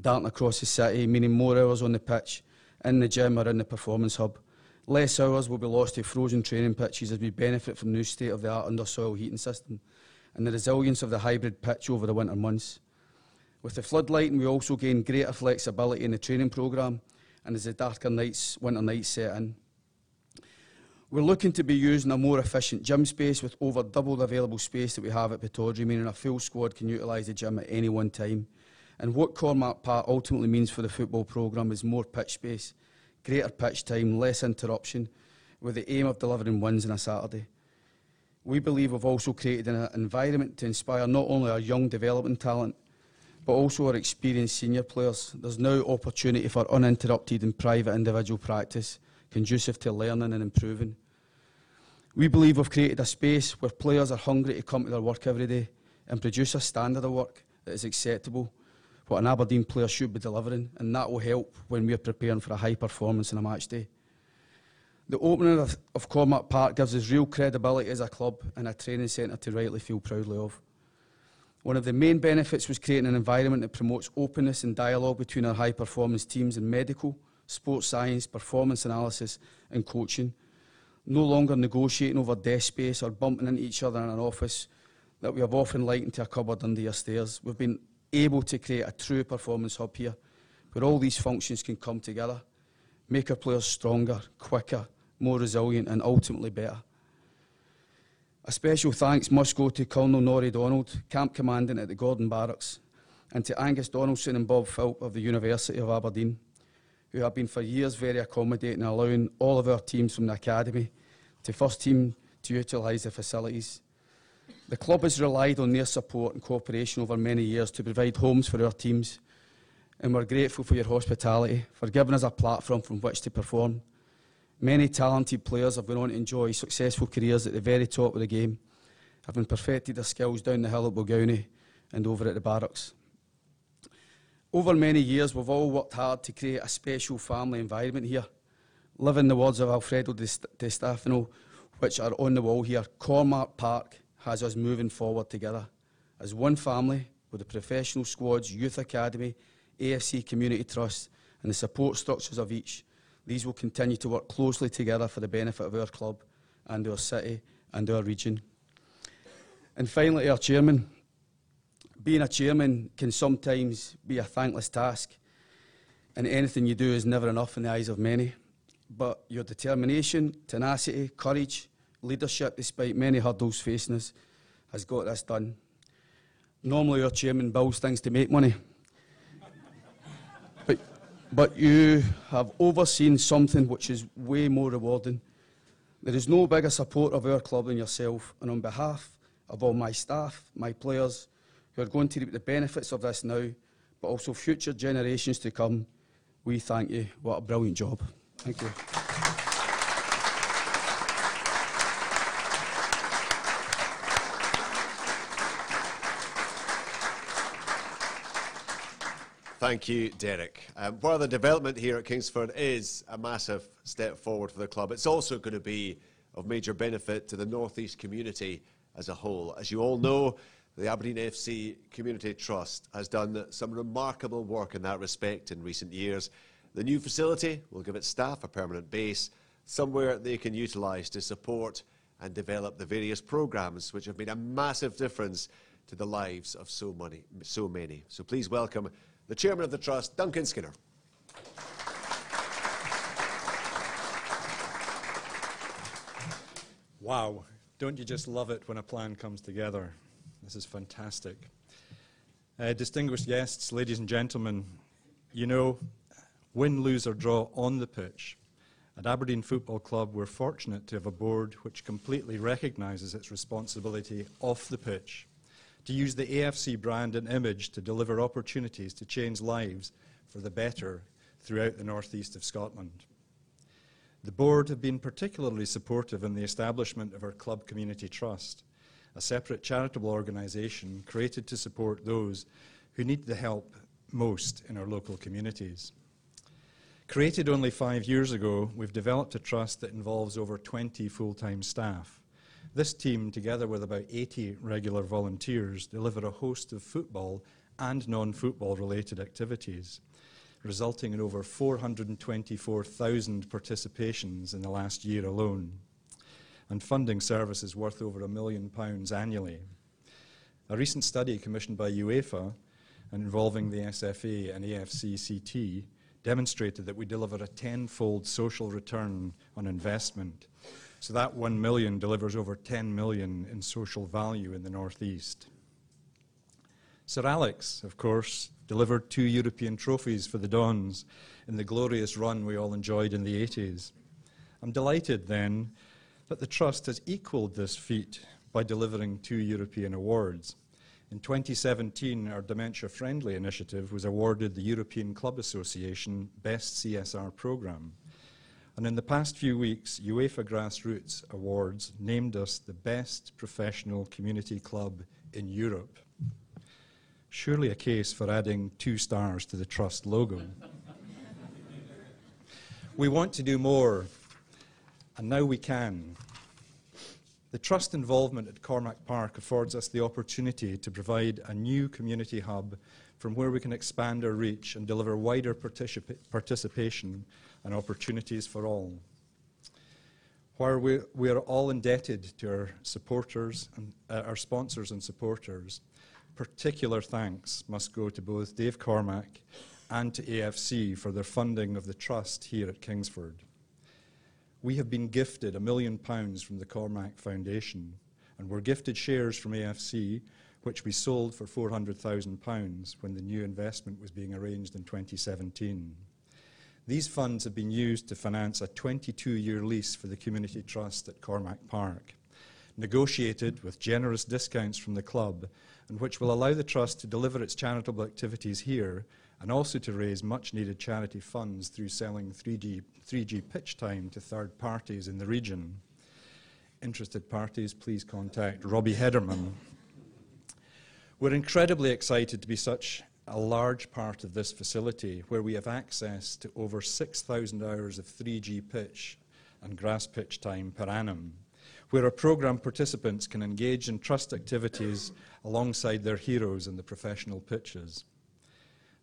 darting across the city, meaning more hours on the pitch, in the gym or in the performance hub. Less hours will be lost to frozen training pitches as we benefit from the new state-of-the-art under-soil heating system and the resilience of the hybrid pitch over the winter months. With the floodlighting, we also gain greater flexibility in the training programme and as the darker nights, winter nights set in. We're looking to be using a more efficient gym space with over double the available space that we have at Pittodrie, meaning a full squad can utilise the gym at any one time. And what Cormack Park ultimately means for the football programme is more pitch space, greater pitch time, less interruption, with the aim of delivering wins on a Saturday. We believe we've also created an environment to inspire not only our young development talent, but also our experienced senior players. There's now opportunity for uninterrupted and private individual practice conducive to learning and improving. We believe we've created a space where players are hungry to come to their work every day and produce a standard of work that is acceptable, what an Aberdeen player should be delivering, and that will help when we're preparing for a high performance in a match day. The opening of, of Cormack Park gives us real credibility as a club and a training centre to rightly feel proudly of. One of the main benefits was creating an environment that promotes openness and dialogue between our high performance teams and medical, sports science, performance analysis and coaching. No longer negotiating over desk space or bumping into each other in an office that we have often likened to a cupboard under your stairs. We've been able to create a true performance hub here where all these functions can come together, make our players stronger, quicker, more resilient and ultimately better. A special thanks must go to Colonel Norrie Donald, Camp Commandant at the Gordon Barracks, and to Angus Donaldson and Bob Philp of the University of Aberdeen who have been for years very accommodating, allowing all of our teams from the academy to first team to utilise the facilities. The club has relied on their support and cooperation over many years to provide homes for our teams, and we're grateful for your hospitality, for giving us a platform from which to perform. Many talented players have gone on to enjoy successful careers at the very top of the game, having perfected their skills down the hill at Balgownie and over at the barracks. Over many years, we've all worked hard to create a special family environment here. Living the words of Alfredo Di Stefano, which are on the wall here, Cormack Park has us moving forward together as one family with the professional squads, youth academy, AFC Community Trust and the support structures of each. These will continue to work closely together for the benefit of our club and our city and our region. And finally, our chairman, being a chairman can sometimes be a thankless task, and anything you do is never enough in the eyes of many. But your determination, tenacity, courage, leadership, despite many hurdles facing us, has got this done. Normally, our chairman builds things to make money. but, but you have overseen something which is way more rewarding. There is no bigger support of our club than yourself, and on behalf of all my staff, my players, who are going to reap the benefits of this now, but also future generations to come, we thank you. What a brilliant job. Thank you. Thank you, Derek. Um, while the development here at Kingsford is a massive step forward for the club, it's also going to be of major benefit to the North East community as a whole. As you all know, the Aberdeen FC Community Trust has done some remarkable work in that respect in recent years. The new facility will give its staff a permanent base, somewhere they can utilise to support and develop the various programmes which have made a massive difference to the lives of so many. So, many. so please welcome the Chairman of the Trust, Duncan Skinner. Wow, don't you just love it when a plan comes together? This is fantastic. Uh, distinguished guests, ladies and gentlemen, you know, win, lose, or draw on the pitch. At Aberdeen Football Club, we're fortunate to have a board which completely recognises its responsibility off the pitch, to use the AFC brand and image to deliver opportunities to change lives for the better throughout the northeast of Scotland. The board have been particularly supportive in the establishment of our Club Community Trust, a separate charitable organisation created to support those who need the help most in our local communities. Created only five years ago, we've developed a trust that involves over 20 full time staff. This team, together with about 80 regular volunteers, deliver a host of football and non football related activities resulting in over 424,000 participations in the last year alone, and funding services worth over a million pounds annually. A recent study commissioned by UEFA and involving the SFA and AFCCT demonstrated that we deliver a tenfold social return on investment. So that 1 million delivers over 10 million in social value in the Northeast. Sir Alex, of course, delivered two European trophies for the Dons in the glorious run we all enjoyed in the 80s. I'm delighted then that the Trust has equalled this feat by delivering two European awards. In 2017, our Dementia Friendly initiative was awarded the European Club Association Best CSR Programme. And in the past few weeks, UEFA Grassroots Awards named us the best professional community club in Europe surely a case for adding two stars to the Trust logo. we want to do more, and now we can. The Trust involvement at Cormack Park affords us the opportunity to provide a new community hub from where we can expand our reach and deliver wider participa- participation and opportunities for all. While we, we are all indebted to our supporters and uh, our sponsors and supporters, particular thanks must go to both Dave Cormack and to AFC for their funding of the trust here at Kingsford. We have been gifted a million pounds from the Cormack Foundation and were gifted shares from AFC, which we sold for £400,000 when the new investment was being arranged in 2017. These funds have been used to finance a 22 year lease for the Community Trust at Cormack Park, negotiated with generous discounts from the club and which will allow the Trust to deliver its charitable activities here and also to raise much needed charity funds through selling 3G, 3G pitch time to third parties in the region. Interested parties, please contact Robbie Hederman. We're incredibly excited to be such a large part of this facility where we have access to over 6,000 hours of 3G pitch and grass pitch time per annum where our programme participants can engage in trust activities alongside their heroes in the professional pitches.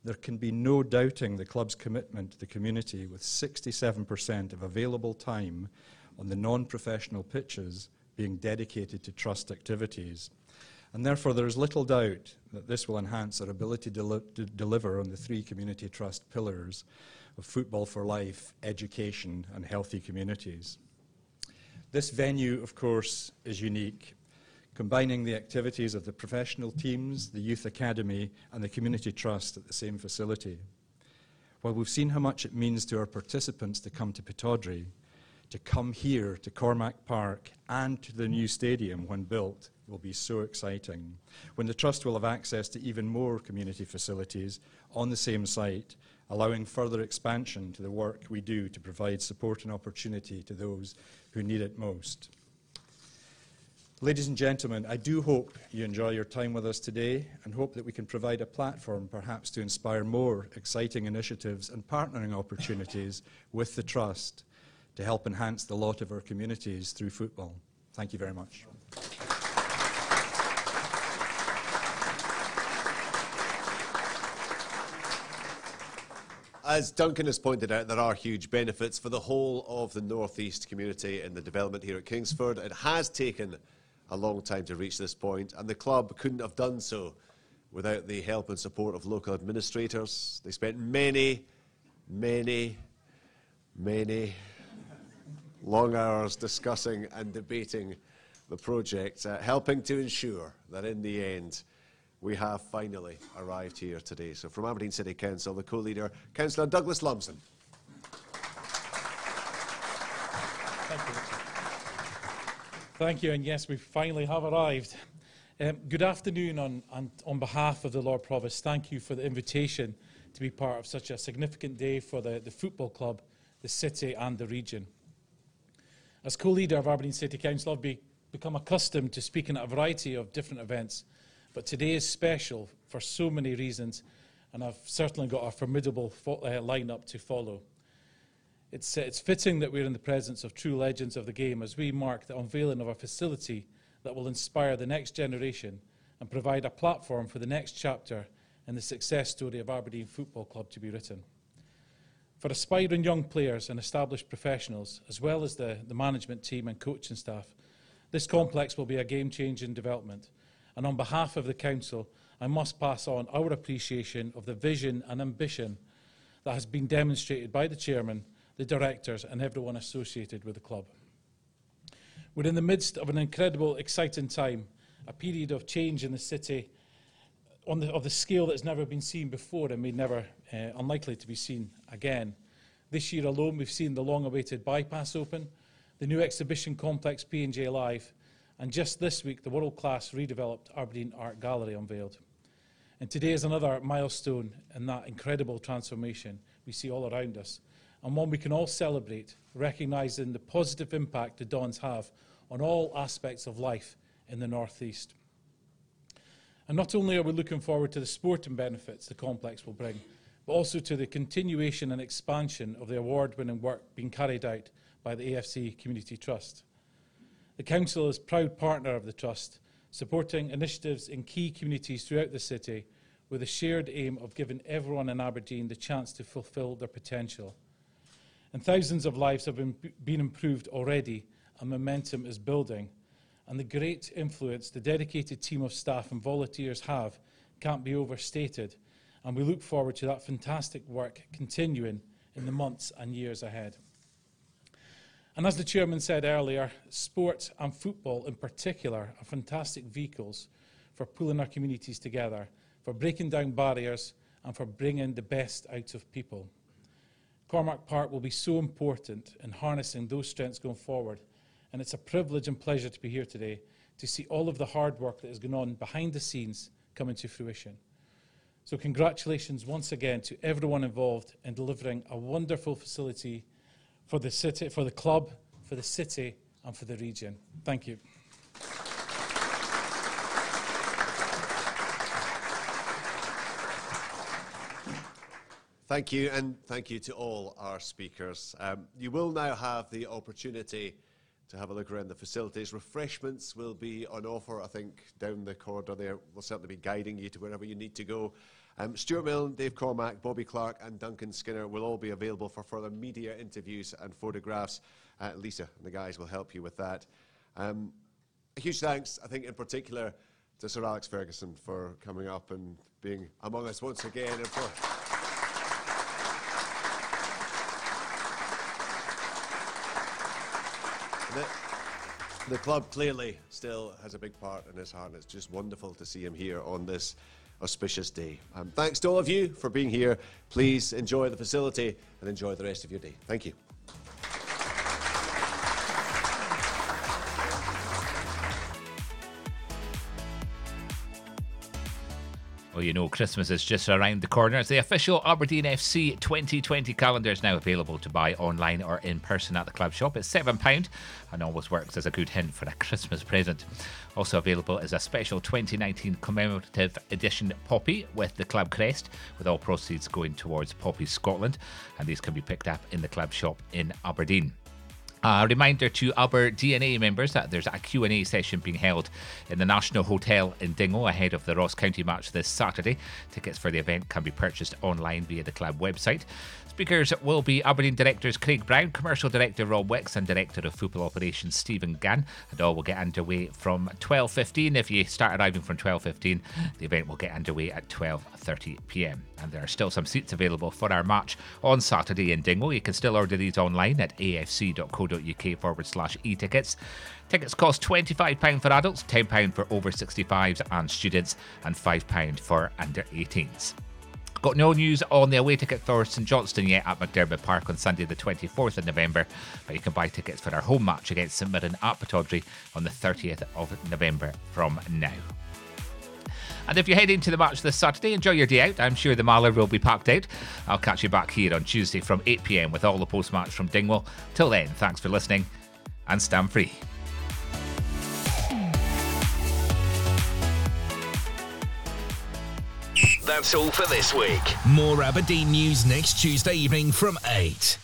There can be no doubting the club's commitment to the community with 67% of available time on the non professional pitches being dedicated to trust activities. And therefore, there is little doubt that this will enhance our ability to, to deliver on the three community trust pillars of football for life, education, and healthy communities. This venue, of course, is unique, combining the activities of the professional teams, the youth academy, and the community trust at the same facility. While we've seen how much it means to our participants to come to Pittodrie, to come here to Cormack Park and to the new stadium when built will be so exciting. When the Trust will have access to even more community facilities on the same site, allowing further expansion to the work we do to provide support and opportunity to those who need it most. Ladies and gentlemen, I do hope you enjoy your time with us today and hope that we can provide a platform perhaps to inspire more exciting initiatives and partnering opportunities with the Trust to help enhance the lot of our communities through football. Thank you very much. As Duncan has pointed out, there are huge benefits for the whole of the North East community in the development here at Kingsford. It has taken a long time to reach this point, and the club couldn't have done so without the help and support of local administrators. They spent many, many, many long hours discussing and debating the project, uh, helping to ensure that in the end we have finally arrived here today. So from Aberdeen City Council, the co-leader, Councillor Douglas Lumsden. Thank you, and yes, we finally have arrived. Um, good afternoon on, on, on, behalf of the Lord Provost. Thank you for the invitation to be part of such a significant day for the, the football club, the city and the region. As co-leader of Aberdeen City Council, I've be, become accustomed to speaking at a variety of different events, but today is special for so many reasons, and I've certainly got a formidable fo- uh, lineup to follow. It's, uh, it's fitting that we're in the presence of true legends of the game as we mark the unveiling of a facility that will inspire the next generation and provide a platform for the next chapter in the success story of Aberdeen Football Club to be written. For aspiring young players and established professionals, as well as the, the management team and coaching staff, this complex will be a game changing development. And on behalf of the Council, I must pass on our appreciation of the vision and ambition that has been demonstrated by the Chairman the directors, and everyone associated with the club. We're in the midst of an incredible, exciting time, a period of change in the city on the, of the scale never been seen before and may never, uh, unlikely to be seen again. This year alone, we've seen the long-awaited bypass open, the new exhibition complex P&J Live, and just this week, the world-class redeveloped Aberdeen Art Gallery unveiled. And today is another milestone in that incredible transformation we see all around us and one we can all celebrate, recognising the positive impact the Dons have on all aspects of life in the North East. And not only are we looking forward to the sporting benefits the complex will bring, but also to the continuation and expansion of the award winning work being carried out by the AFC Community Trust. The Council is a proud partner of the Trust, supporting initiatives in key communities throughout the city with a shared aim of giving everyone in Aberdeen the chance to fulfil their potential and thousands of lives have been, been improved already, and momentum is building. And the great influence the dedicated team of staff and volunteers have can't be overstated. And we look forward to that fantastic work continuing in the months and years ahead. And as the chairman said earlier, sport and football in particular are fantastic vehicles for pulling our communities together, for breaking down barriers, and for bringing the best out of people. Cormack Park will be so important in harnessing those strengths going forward. And it's a privilege and pleasure to be here today to see all of the hard work that has gone on behind the scenes coming to fruition. So, congratulations once again to everyone involved in delivering a wonderful facility for the city, for the club, for the city, and for the region. Thank you. Thank you, and thank you to all our speakers. Um, you will now have the opportunity to have a look around the facilities. Refreshments will be on offer, I think, down the corridor there. We'll certainly be guiding you to wherever you need to go. Um, Stewart Milne, Dave Cormack, Bobby Clark, and Duncan Skinner will all be available for further media interviews and photographs. Uh, Lisa and the guys will help you with that. Um, a huge thanks, I think, in particular to Sir Alex Ferguson for coming up and being among us once again. The, club clearly still has a big part in his heart, and it's just wonderful to see him here on this auspicious day. Um, thanks to all of you for being here. Please enjoy the facility and enjoy the rest of your day. Thank you. Well, you know, Christmas is just around the corner. It's The official Aberdeen FC 2020 calendar is now available to buy online or in person at the club shop. It's £7 and always works as a good hint for a Christmas present. Also available is a special 2019 commemorative edition poppy with the club crest, with all proceeds going towards Poppy Scotland. And these can be picked up in the club shop in Aberdeen. A reminder to AberDNA members that there's a Q&A session being held in the National Hotel in Dingwall ahead of the Ross County match this Saturday. Tickets for the event can be purchased online via the club website. Speakers will be Aberdeen directors Craig Brown, commercial director Rob Wicks, and director of football operations Steven Gunn. And all will get underway from 12:15. If you start arriving from 12:15, the event will get underway at 12:30 p.m. And there are still some seats available for our match on Saturday in Dingwall. You can still order these online at afc.co.uk forward slash e-tickets. Tickets cost £25 for adults, £10 for over 65s and students, and £5 for under 18s. Got no news on the away ticket for St Johnstone yet at McDiarmid Park on Sunday, the 24th of November, but you can buy tickets for our home match against St Mirren at Pittodrie on the 30th of November from now. And if you're heading to the match this Saturday, enjoy your day out. I'm sure the Mallard will be packed out. I'll catch you back here on Tuesday from 8 pm with all the post match from Dingwall. Till then, thanks for listening and stand free. That's all for this week. More Aberdeen news next Tuesday evening from 8.